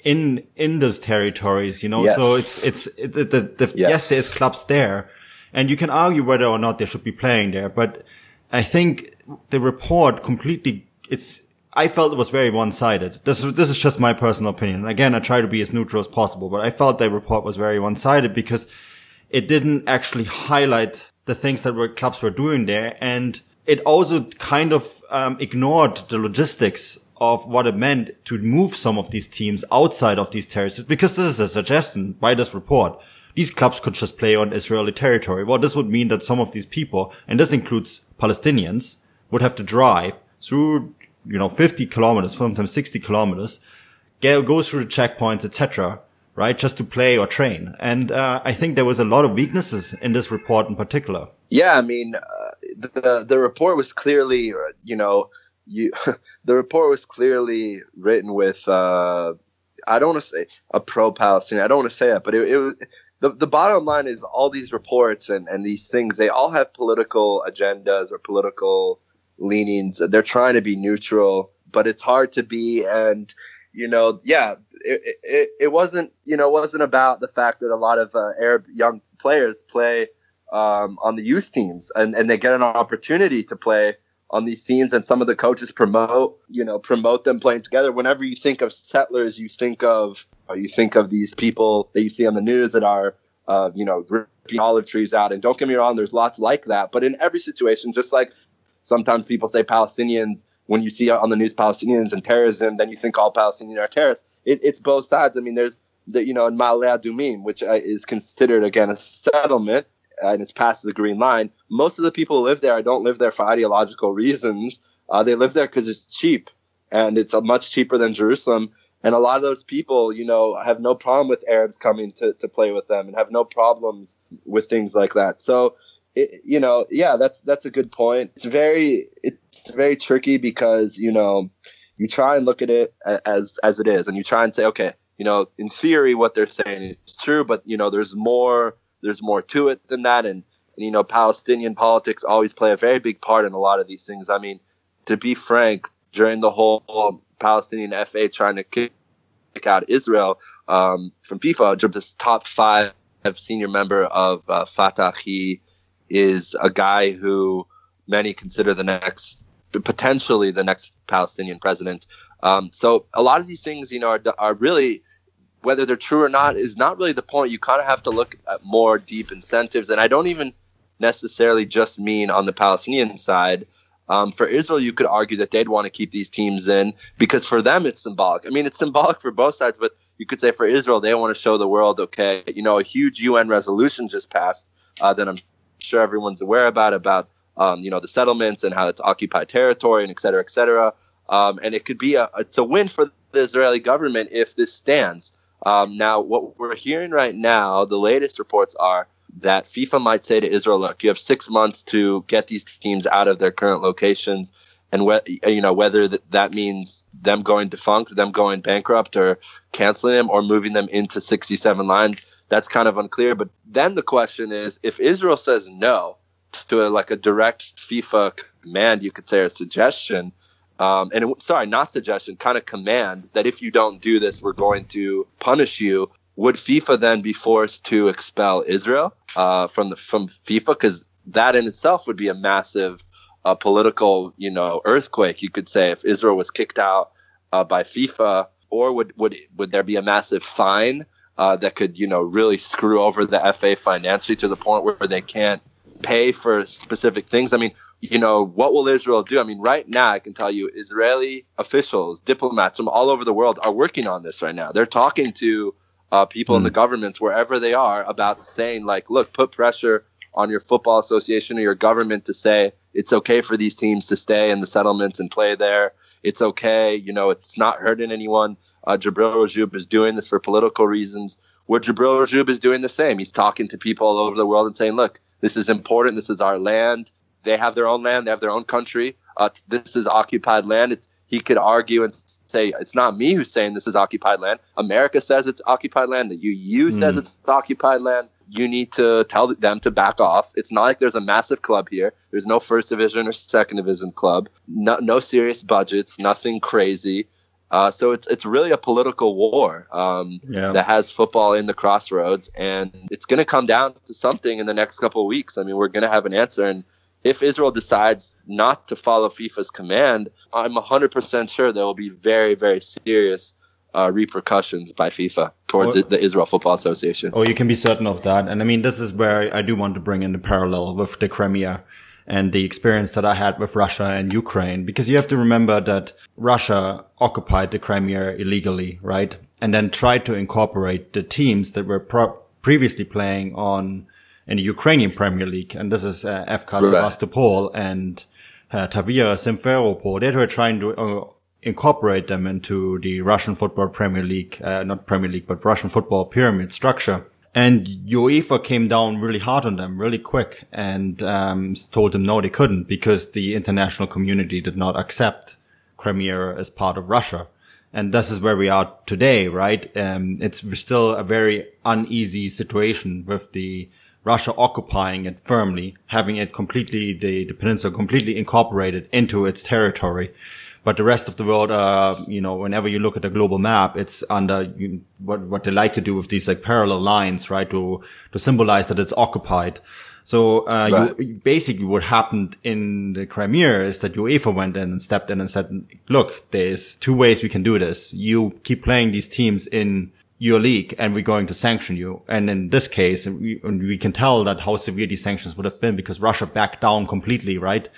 in in those territories, you know. Yes. So it's it's it, the, the, the yes. yes, there's clubs there, and you can argue whether or not they should be playing there. But I think the report completely it's. I felt it was very one-sided. This is this is just my personal opinion. Again, I try to be as neutral as possible, but I felt the report was very one-sided because it didn't actually highlight the things that were clubs were doing there, and it also kind of um, ignored the logistics of what it meant to move some of these teams outside of these territories, because this is a suggestion by this report. These clubs could just play on Israeli territory. Well, this would mean that some of these people, and this includes Palestinians, would have to drive through, you know, 50 kilometers, sometimes 60 kilometers, go through the checkpoints, etc., right? Just to play or train. And uh, I think there was a lot of weaknesses in this report in particular. Yeah, I mean, uh, the the report was clearly, you know, you the report was clearly written with uh, I don't want to say a pro Palestinian. I don't want to say that, but it, it was the, the bottom line is all these reports and, and these things they all have political agendas or political leanings. They're trying to be neutral, but it's hard to be. And you know, yeah, it, it, it wasn't you know wasn't about the fact that a lot of uh, Arab young players play um, on the youth teams and, and they get an opportunity to play on these teams and some of the coaches promote you know promote them playing together. Whenever you think of settlers you think of you think of these people that you see on the news that are uh, you know ripping olive trees out. And don't get me wrong there's lots like that. But in every situation just like sometimes people say palestinians when you see on the news palestinians and terrorism then you think all palestinians are terrorists. It, it's both sides. I mean there's the you know in Ma'ale Adumim, which uh, is considered again a settlement and it's past the green line. Most of the people who live there don't live there for ideological reasons. Uh, they live there because it's cheap and it's uh, much cheaper than Jerusalem. And a lot of those people, you know, have no problem with Arabs coming to, to play with them and have no problems with things like that. So, it, you know, yeah, that's that's a good point. It's very it's very tricky because you know you try and look at it as as it is, and you try and say, okay, you know, in theory, what they're saying is true, but you know, there's more there's more to it than that. And, and, you know, Palestinian politics always play a very big part in a lot of these things. I mean, to be frank, during the whole Palestinian FA trying to kick out Israel um, from FIFA, this top five senior member of uh, Fatah, he is a guy who many consider the next, potentially the next Palestinian president. Um, so a lot of these things, you know, are, are really whether they're true or not is not really the point. You kind of have to look at more deep incentives, and I don't even necessarily just mean on the Palestinian side. Um, for Israel, you could argue that they'd want to keep these teams in because for them it's symbolic. I mean, it's symbolic for both sides, but you could say for Israel, they want to show the world, okay, you know, a huge UN resolution just passed uh, that I'm sure everyone's aware about, about, um, you know, the settlements and how it's occupied territory and et cetera, et cetera. Um, and it could be a, it's a win for the Israeli government if this stands. Um, now, what we're hearing right now, the latest reports are that FIFA might say to Israel, "Look, you have six months to get these teams out of their current locations." And wh- you know whether that means them going defunct, them going bankrupt, or canceling them, or moving them into 67 lines. That's kind of unclear. But then the question is, if Israel says no to a, like a direct FIFA command, you could say, or suggestion, um, and it, sorry, not suggestion, kind of command that if you don't do this, we're going to punish you. Would FIFA then be forced to expel Israel uh, from the from FIFA? Because that in itself would be a massive uh, political, you know, earthquake. You could say if Israel was kicked out uh, by FIFA, or would would would there be a massive fine uh, that could, you know, really screw over the FA financially to the point where they can't pay for specific things. I mean, you know, what will Israel do? I mean, right now, I can tell you, Israeli officials, diplomats from all over the world are working on this right now. They're talking to uh, people mm. in the hmm. governments, wherever they are, about saying, like, look, put pressure on your football association or your government to say it's okay for these teams to stay in the settlements and play there. It's okay. You know, it's not hurting anyone. Uh, Jibril Rajoub is doing this for political reasons. Where Jibril Rajoub is doing the same. He's talking to people all over the world and saying, look, this is important. This is our land. They have their own land. They have their own country. Uh, this is occupied land. It's, he could argue and say it's not me who's saying this is occupied land. America says it's occupied land. The EU mm. says it's occupied land. You need to tell them to back off. It's not like there's a massive club here. There's no first division or second division club. No, no serious budgets. Nothing crazy. Uh, so it's it's really a political war um, yeah. that has football in the crossroads, and it's going to come down to something in the next couple of weeks. I mean, we're going to have an answer, and if Israel decides not to follow FIFA's command, I'm 100% sure there will be very very serious uh, repercussions by FIFA towards or, the Israel Football Association. Oh, you can be certain of that, and I mean, this is where I do want to bring in the parallel with the Crimea and the experience that I had with Russia and Ukraine, because you have to remember that Russia occupied the Crimea illegally, right? And then tried to incorporate the teams that were pro- previously playing on in the Ukrainian Premier League. And this is uh, FK right. Sevastopol and uh, Tavriya Simferopol. They were trying to uh, incorporate them into the Russian football Premier League, uh, not Premier League, but Russian football pyramid structure. And UEFA came down really hard on them really quick and um, told them no, they couldn't because the international community did not accept Crimea as part of Russia. And this is where we are today, right? Um, it's still a very uneasy situation with the Russia occupying it firmly, having it completely, the, the peninsula completely incorporated into its territory. But the rest of the world, uh, you know, whenever you look at the global map, it's under you, what what they like to do with these like parallel lines, right? To to symbolize that it's occupied. So uh, right. you, basically, what happened in the Crimea is that UEFA went in and stepped in and said, "Look, there's two ways we can do this. You keep playing these teams in." your league and we're going to sanction you. And in this case, we, we can tell that how severe these sanctions would have been because Russia backed down completely, right?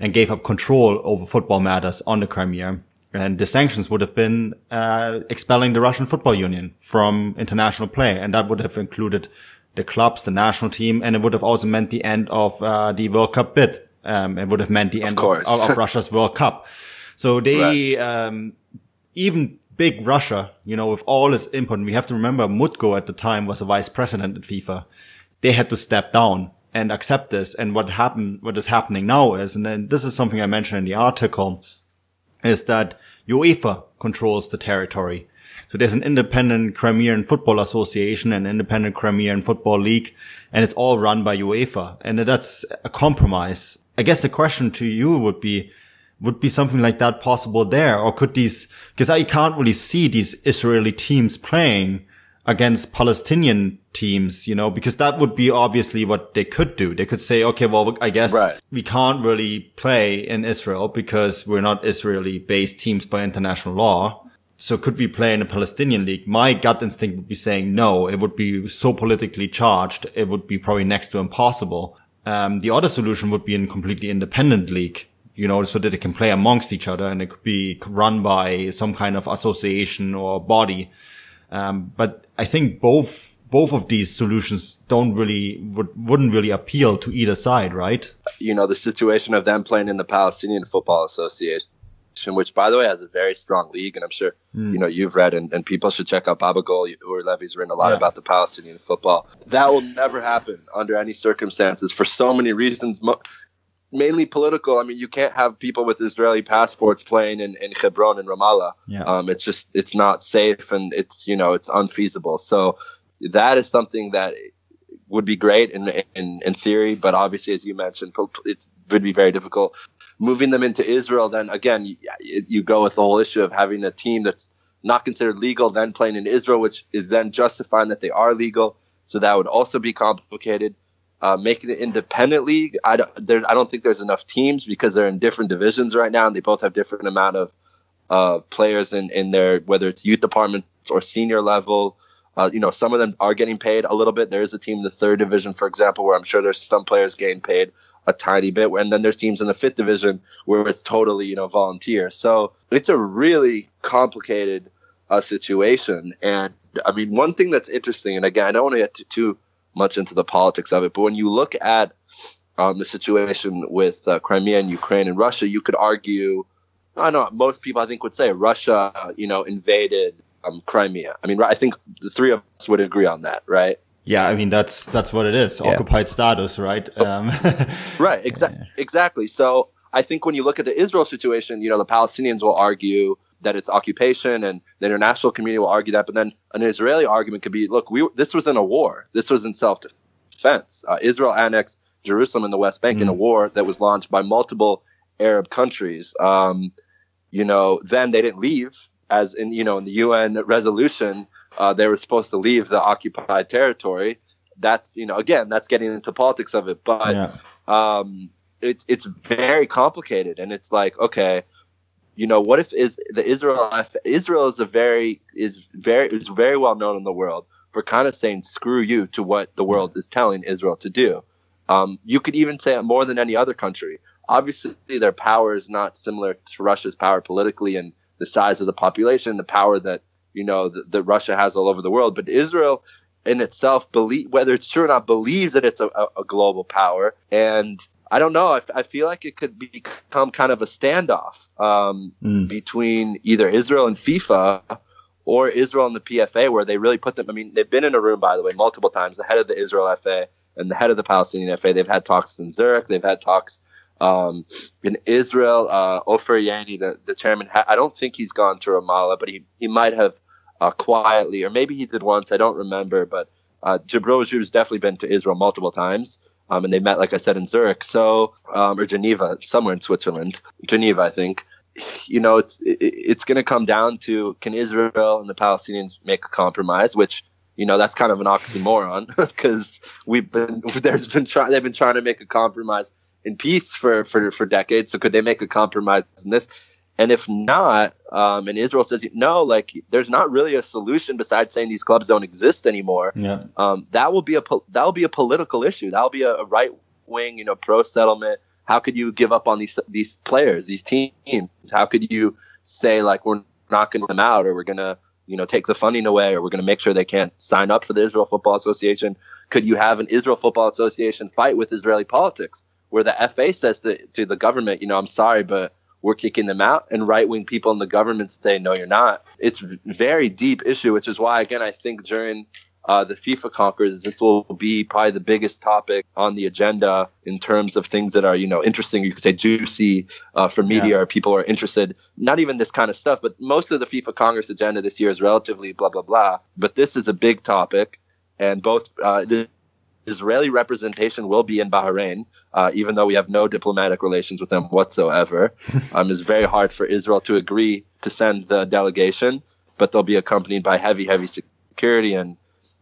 And gave up control over football matters on the Crimea. And the sanctions would have been uh, expelling the Russian Football Union from international play, and that would have included the clubs, the national team, and it would have also meant the end of uh, the World Cup bid. Um, it would have meant the end of, of, of Russia's World Cup. So they, right. um, even big Russia, you know, with all its input, we have to remember Mutko at the time was a vice president at FIFA. They had to step down and accept this. And what happened, what is happening now is, and then this is something I mentioned in the article, is that UEFA controls the territory. So there's an independent Crimean Football Association and independent Crimean Football League, and it's all run by UEFA. And that's a compromise. I guess the question to you would be, would be something like that possible there? Or could these, because I can't really see these Israeli teams playing against Palestinian teams, you know, because that would be obviously what they could do. They could say, okay, well, I guess right. we can't really play in Israel because we're not Israeli based teams by international law. So could we play in a Palestinian league? My gut instinct would be saying no. It would be so politically charged. It would be probably next to impossible. Um, the other solution would be in completely independent league, you know, so that they can play amongst each other and it could be run by some kind of association or body um, but I think both both of these solutions don't really would, wouldn't really appeal to either side, right? You know, the situation of them playing in the Palestinian Football Association, which by the way has a very strong league, and I'm sure mm. you know you've read and, and people should check out Baba Gol or Levy's written a lot yeah. about the Palestinian football. That will never happen under any circumstances for so many reasons mainly political. I mean, you can't have people with Israeli passports playing in, in Hebron and Ramallah. Yeah. Um, it's just it's not safe and it's you know it's unfeasible. So that is something that would be great in in, in theory, but obviously, as you mentioned, it would be very difficult. Moving them into Israel, then again, you, you go with the whole issue of having a team that's not considered legal, then playing in Israel, which is then justifying that they are legal. So that would also be complicated. Uh, making it independent league, I don't, there, I don't think there's enough teams because they're in different divisions right now, and they both have different amount of uh, players in, in their whether it's youth departments or senior level. Uh, you know, some of them are getting paid a little bit. There is a team in the third division, for example, where I'm sure there's some players getting paid a tiny bit, and then there's teams in the fifth division where it's totally you know volunteer. So it's a really complicated uh, situation. And I mean, one thing that's interesting, and again, I don't want to get too, too much into the politics of it. But when you look at um, the situation with uh, Crimea and Ukraine and Russia, you could argue, I know most people I think would say Russia, you know, invaded um, Crimea. I mean, I think the three of us would agree on that, right? Yeah, I mean that's that's what it is, yeah. occupied status, right? Oh, um, right, exactly, exactly. So I think when you look at the Israel situation, you know, the Palestinians will argue that it's occupation, and the international community will argue that. But then an Israeli argument could be, look, we this was in a war. This was in self defense. Uh, Israel annexed Jerusalem and the West Bank mm. in a mm. war that was launched by multiple Arab countries. Um, you know, then they didn't leave, as in you know in the UN resolution, uh, they were supposed to leave the occupied territory. That's you know again that's getting into politics of it, but yeah. um, it's it's very complicated, and it's like okay, you know, what if is the Israel Israel is a very is very is very well known in the world for kind of saying screw you to what the world is telling Israel to do. Um, you could even say it more than any other country. Obviously, their power is not similar to Russia's power politically and the size of the population, the power that you know that, that Russia has all over the world. But Israel, in itself, believe whether it's true or not, believes that it's a, a global power. And I don't know. I, I, feel like it could become kind of a standoff um, mm. between either Israel and FIFA or Israel and the PFA, where they really put them. I mean, they've been in a room, by the way, multiple times. The head of the Israel FA and the head of the Palestinian FA. They've had talks in Zurich. They've had talks um, in Israel. Uh, Ofer Eini, the, the chairman, ha- I don't think he's gone to Ramallah, but he, he might have uh, quietly, or maybe he did once. I don't remember. But uh, Jibril has definitely been to Israel multiple times. Um, and they met, like I said, in Zurich, so um, or Geneva, somewhere in Switzerland, Geneva, I think you know, it's it's going to come down to can Israel and the Palestinians make a compromise, which you know that's kind of an oxymoron because we've been there's been trying they've been trying to make a compromise in peace for for for decades. So could they make a compromise in this? And if not, um, and Israel says no, like there's not really a solution besides saying these clubs don't exist anymore. Yeah. Um, that will be a that will be a political issue. That will be a, a right wing, you know, pro settlement how could you give up on these these players, these teams? How could you say like we're knocking them out, or we're gonna you know take the funding away, or we're gonna make sure they can't sign up for the Israel Football Association? Could you have an Israel Football Association fight with Israeli politics, where the FA says to, to the government, you know, I'm sorry, but we're kicking them out, and right wing people in the government say, no, you're not. It's a very deep issue, which is why again I think during uh, the FIFA Congress. This will be probably the biggest topic on the agenda in terms of things that are, you know, interesting. You could say juicy uh, for media, yeah. or people are interested. Not even this kind of stuff, but most of the FIFA Congress agenda this year is relatively blah blah blah. But this is a big topic, and both uh, the Israeli representation will be in Bahrain, uh, even though we have no diplomatic relations with them whatsoever. um, it's very hard for Israel to agree to send the delegation, but they'll be accompanied by heavy, heavy security and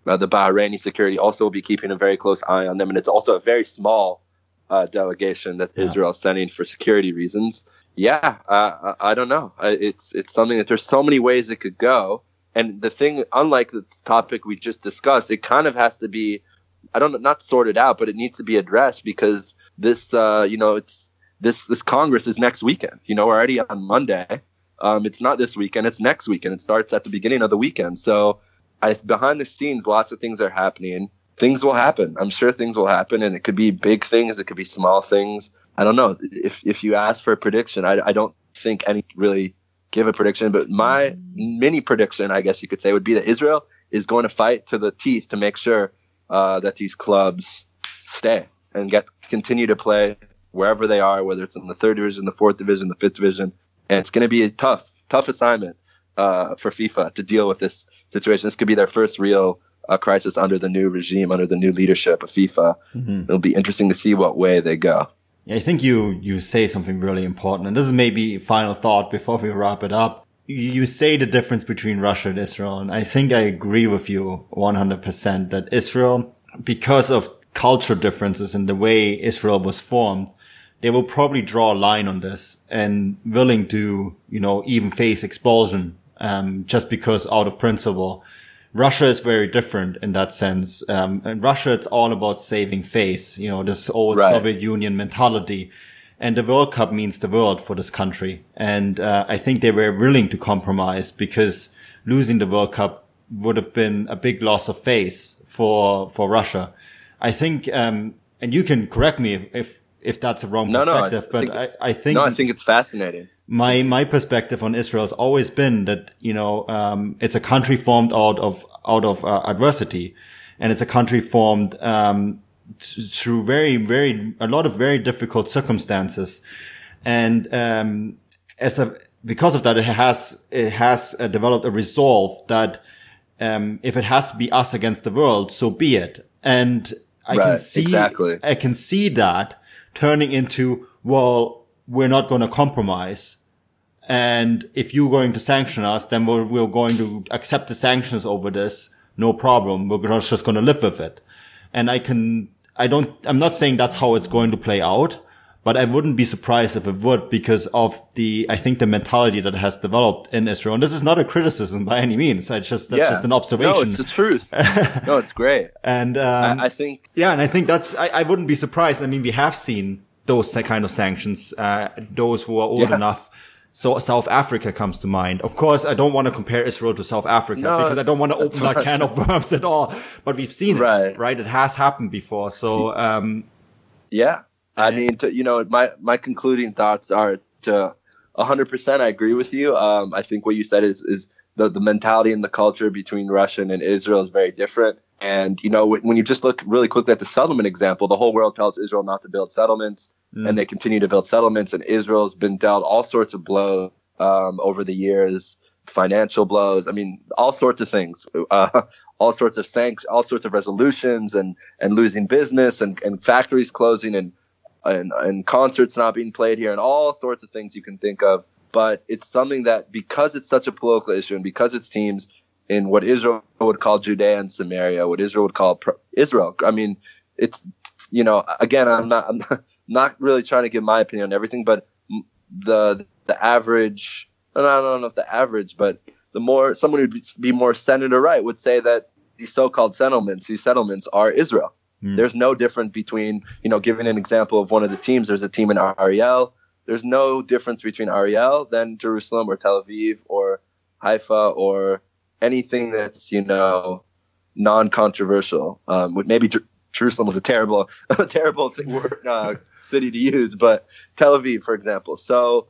uh, the Bahraini security also will be keeping a very close eye on them, and it's also a very small uh, delegation that yeah. Israel is sending for security reasons. Yeah, uh, I, I don't know. It's it's something that there's so many ways it could go, and the thing, unlike the topic we just discussed, it kind of has to be, I don't know, not sorted out, but it needs to be addressed because this, uh, you know, it's this this Congress is next weekend. You know, we're already on Monday. Um, it's not this weekend; it's next weekend. It starts at the beginning of the weekend, so I, behind the scenes, lots of things are happening. Things will happen. I'm sure things will happen, and it could be big things. It could be small things. I don't know. If if you ask for a prediction, I, I don't think any really give a prediction. But my mini prediction, I guess you could say, would be that Israel is going to fight to the teeth to make sure uh, that these clubs stay and get continue to play wherever they are, whether it's in the third division, the fourth division, the fifth division. And it's going to be a tough, tough assignment uh, for FIFA to deal with this situation. This could be their first real uh, crisis under the new regime, under the new leadership of FIFA. Mm-hmm. It'll be interesting to see what way they go. Yeah, I think you you say something really important, and this is maybe a final thought before we wrap it up. You say the difference between Russia and Israel, and I think I agree with you 100% that Israel, because of cultural differences and the way Israel was formed, they will probably draw a line on this and willing to, you know, even face expulsion um, just because out of principle. Russia is very different in that sense. Um, and Russia, it's all about saving face, you know, this old right. Soviet Union mentality. And the World Cup means the world for this country. And, uh, I think they were willing to compromise because losing the World Cup would have been a big loss of face for, for Russia. I think, um, and you can correct me if, if, if that's a wrong no, perspective, no, I, but I, I think, no, I think it's fascinating my my perspective on Israel has always been that you know um, it's a country formed out of out of uh, adversity, and it's a country formed um, t- through very very a lot of very difficult circumstances, and um, as a because of that it has it has uh, developed a resolve that um, if it has to be us against the world, so be it, and I right, can see exactly. I can see that turning into well we're not going to compromise. And if you're going to sanction us, then we're, we're going to accept the sanctions over this. No problem. We're just going to live with it. And I can, I don't, I'm not saying that's how it's going to play out, but I wouldn't be surprised if it would because of the, I think the mentality that has developed in Israel. And this is not a criticism by any means. It's just, that's yeah. just an observation. No, it's the truth. no, it's great. and, um, I, I, think, yeah, and I think that's, I, I, wouldn't be surprised. I mean, we have seen those kind of sanctions, uh, those who are old yeah. enough. So South Africa comes to mind. Of course, I don't want to compare Israel to South Africa no, because I don't want to open that can of worms at all. But we've seen right. it, right? It has happened before. So, um, yeah, I mean, to, you know, my my concluding thoughts are to 100%. I agree with you. Um, I think what you said is is the the mentality and the culture between Russia and Israel is very different. And you know, when you just look really quickly at the settlement example, the whole world tells Israel not to build settlements, mm. and they continue to build settlements. And Israel's been dealt all sorts of blows um, over the years, financial blows. I mean, all sorts of things, uh, all sorts of sanctions, all sorts of resolutions, and and losing business, and and factories closing, and and, and concerts not being played here and all sorts of things you can think of. But it's something that because it's such a political issue and because it's teams in what Israel would call Judea and Samaria, what Israel would call Israel. I mean, it's you know, again, I'm not I'm not really trying to give my opinion on everything, but the the average, I don't know if the average, but the more someone who'd be more center right would say that these so-called settlements, these settlements are Israel. Mm. There's no difference between, you know, giving an example of one of the teams. There's a team in Ariel. There's no difference between Ariel than Jerusalem or Tel Aviv or Haifa or anything that's, you know, non-controversial. Um, maybe Jer- Jerusalem was a terrible, a terrible thing, uh, city to use, but Tel Aviv, for example. So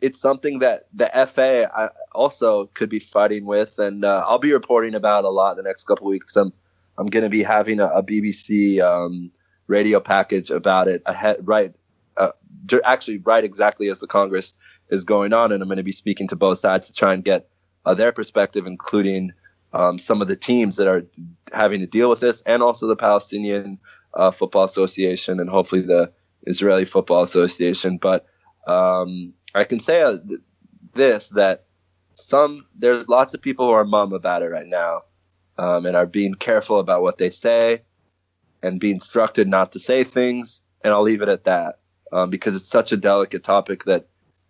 it's something that the FA also could be fighting with, and uh, I'll be reporting about a lot in the next couple weeks. I'm I'm going to be having a, a BBC um, radio package about it ahead, right? Uh, actually, right exactly as the Congress is going on, and I'm going to be speaking to both sides to try and get uh, their perspective, including um, some of the teams that are having to deal with this, and also the Palestinian uh, Football Association, and hopefully the Israeli Football Association. But um, I can say uh, this that some there's lots of people who are mum about it right now um, and are being careful about what they say and be instructed not to say things. And I'll leave it at that um, because it's such a delicate topic that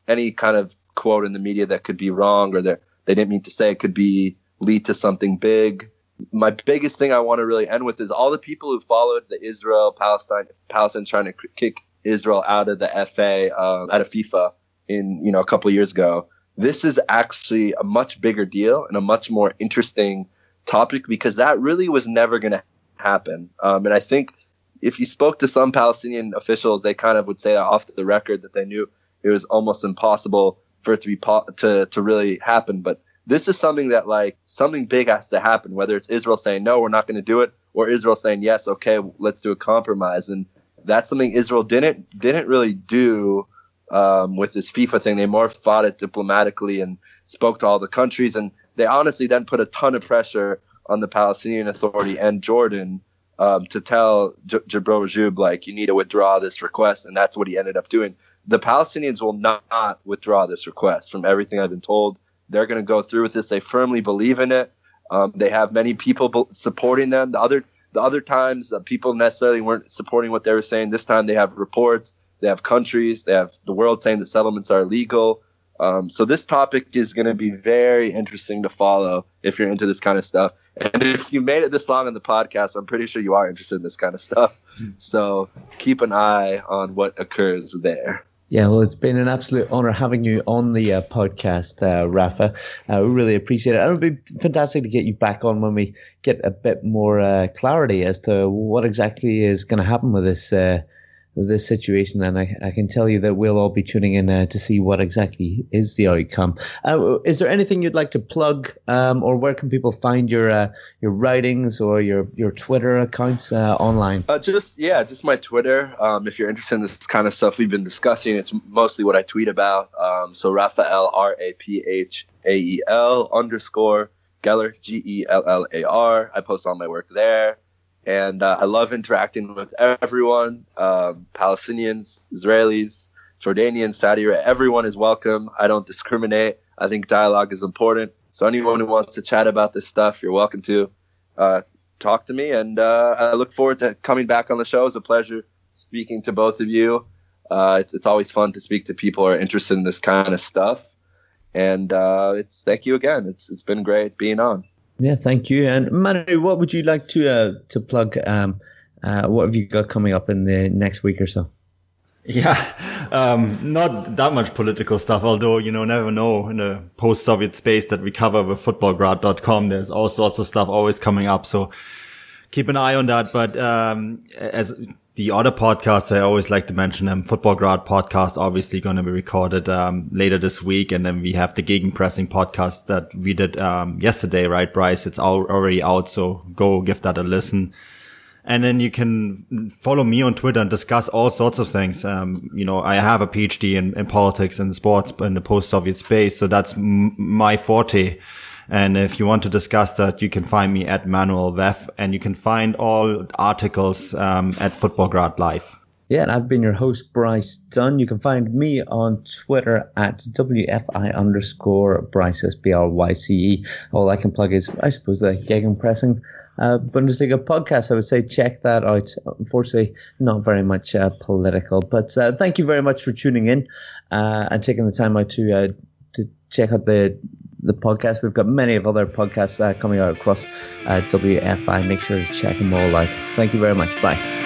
any kind of quote in the media that could be wrong or they didn't mean to say it could be lead to something big. My biggest thing I want to really end with is all the people who followed the Israel Palestine Palestine trying to kick Israel out of the FA uh, out of FIFA in you know a couple years ago. This is actually a much bigger deal and a much more interesting topic because that really was never going to happen. Um, and I think if you spoke to some Palestinian officials, they kind of would say off the record that they knew it was almost impossible for it to be po- to to really happen. But this is something that like something big has to happen. Whether it's Israel saying no, we're not going to do it, or Israel saying yes, okay, let's do a compromise. And that's something Israel didn't didn't really do um, with this FIFA thing. They more fought it diplomatically and spoke to all the countries. And they honestly then put a ton of pressure on the Palestinian Authority and Jordan um, to tell J- Rajoub, like, you need to withdraw this request. And that's what he ended up doing. The Palestinians will not withdraw this request from everything I've been told. They're going to go through with this. They firmly believe in it. Um, they have many people supporting them. The other, the other times, uh, people necessarily weren't supporting what they were saying. This time, they have reports. They have countries. They have the world saying that settlements are legal. Um, so this topic is going to be very interesting to follow if you're into this kind of stuff. And if you made it this long in the podcast, I'm pretty sure you are interested in this kind of stuff. So keep an eye on what occurs there. Yeah, well, it's been an absolute honor having you on the uh, podcast, uh, Rafa. Uh, we really appreciate it. And it would be fantastic to get you back on when we get a bit more uh, clarity as to what exactly is going to happen with this uh, this situation, and I, I, can tell you that we'll all be tuning in uh, to see what exactly is the outcome. Uh, is there anything you'd like to plug, um, or where can people find your uh, your writings or your your Twitter accounts uh, online? Uh, just yeah, just my Twitter. Um, if you're interested in this kind of stuff we've been discussing, it's mostly what I tweet about. Um, so Raphael R A P H A E L underscore Gellar G E L L A R. I post all my work there and uh, I love interacting with everyone um, Palestinians, Israelis, Jordanians, Saudi Everyone is welcome. I don't discriminate. I think dialogue is important. So, anyone who wants to chat about this stuff, you're welcome to uh, talk to me. And uh, I look forward to coming back on the show. It's a pleasure speaking to both of you. Uh, it's it's always fun to speak to people who are interested in this kind of stuff. And uh, it's thank you again. It's it's been great being on. Yeah, thank you. And Manu, what would you like to uh, to plug? Um, uh, what have you got coming up in the next week or so? Yeah, um, not that much political stuff, although, you know, never know in the post-Soviet space that we cover with futbolgrad.com. There's all sorts of stuff always coming up. So keep an eye on that. But, um, as the other podcasts, I always like to mention them. Futbolgrad podcast, obviously going to be recorded, um, later this week. And then we have the Gegenpressing podcast that we did, um, yesterday, right, Bryce? It's all, already out. So go give that a listen and then you can follow me on Twitter and discuss all sorts of things. Um, you know, I have a PhD in, in politics and sports in the post-Soviet space, so that's m- my forte. And if you want to discuss that, you can find me at Manuel Veth, and you can find all articles um, at Futbolgrad Live. Yeah, and I've been your host, Bryce Dunn. You can find me on Twitter at WFI underscore Bryce, S-B-R-Y-C-E. All I can plug is, I suppose, the Gegenpressing uh, Bundesliga podcast. I would say check that out. Unfortunately, not very much uh, political, but uh, thank you very much for tuning in uh, and taking the time out to uh, to check out the the podcast. We've got many of other podcasts uh, coming out across WFI. Make sure to check them all out. Thank you very much. Bye.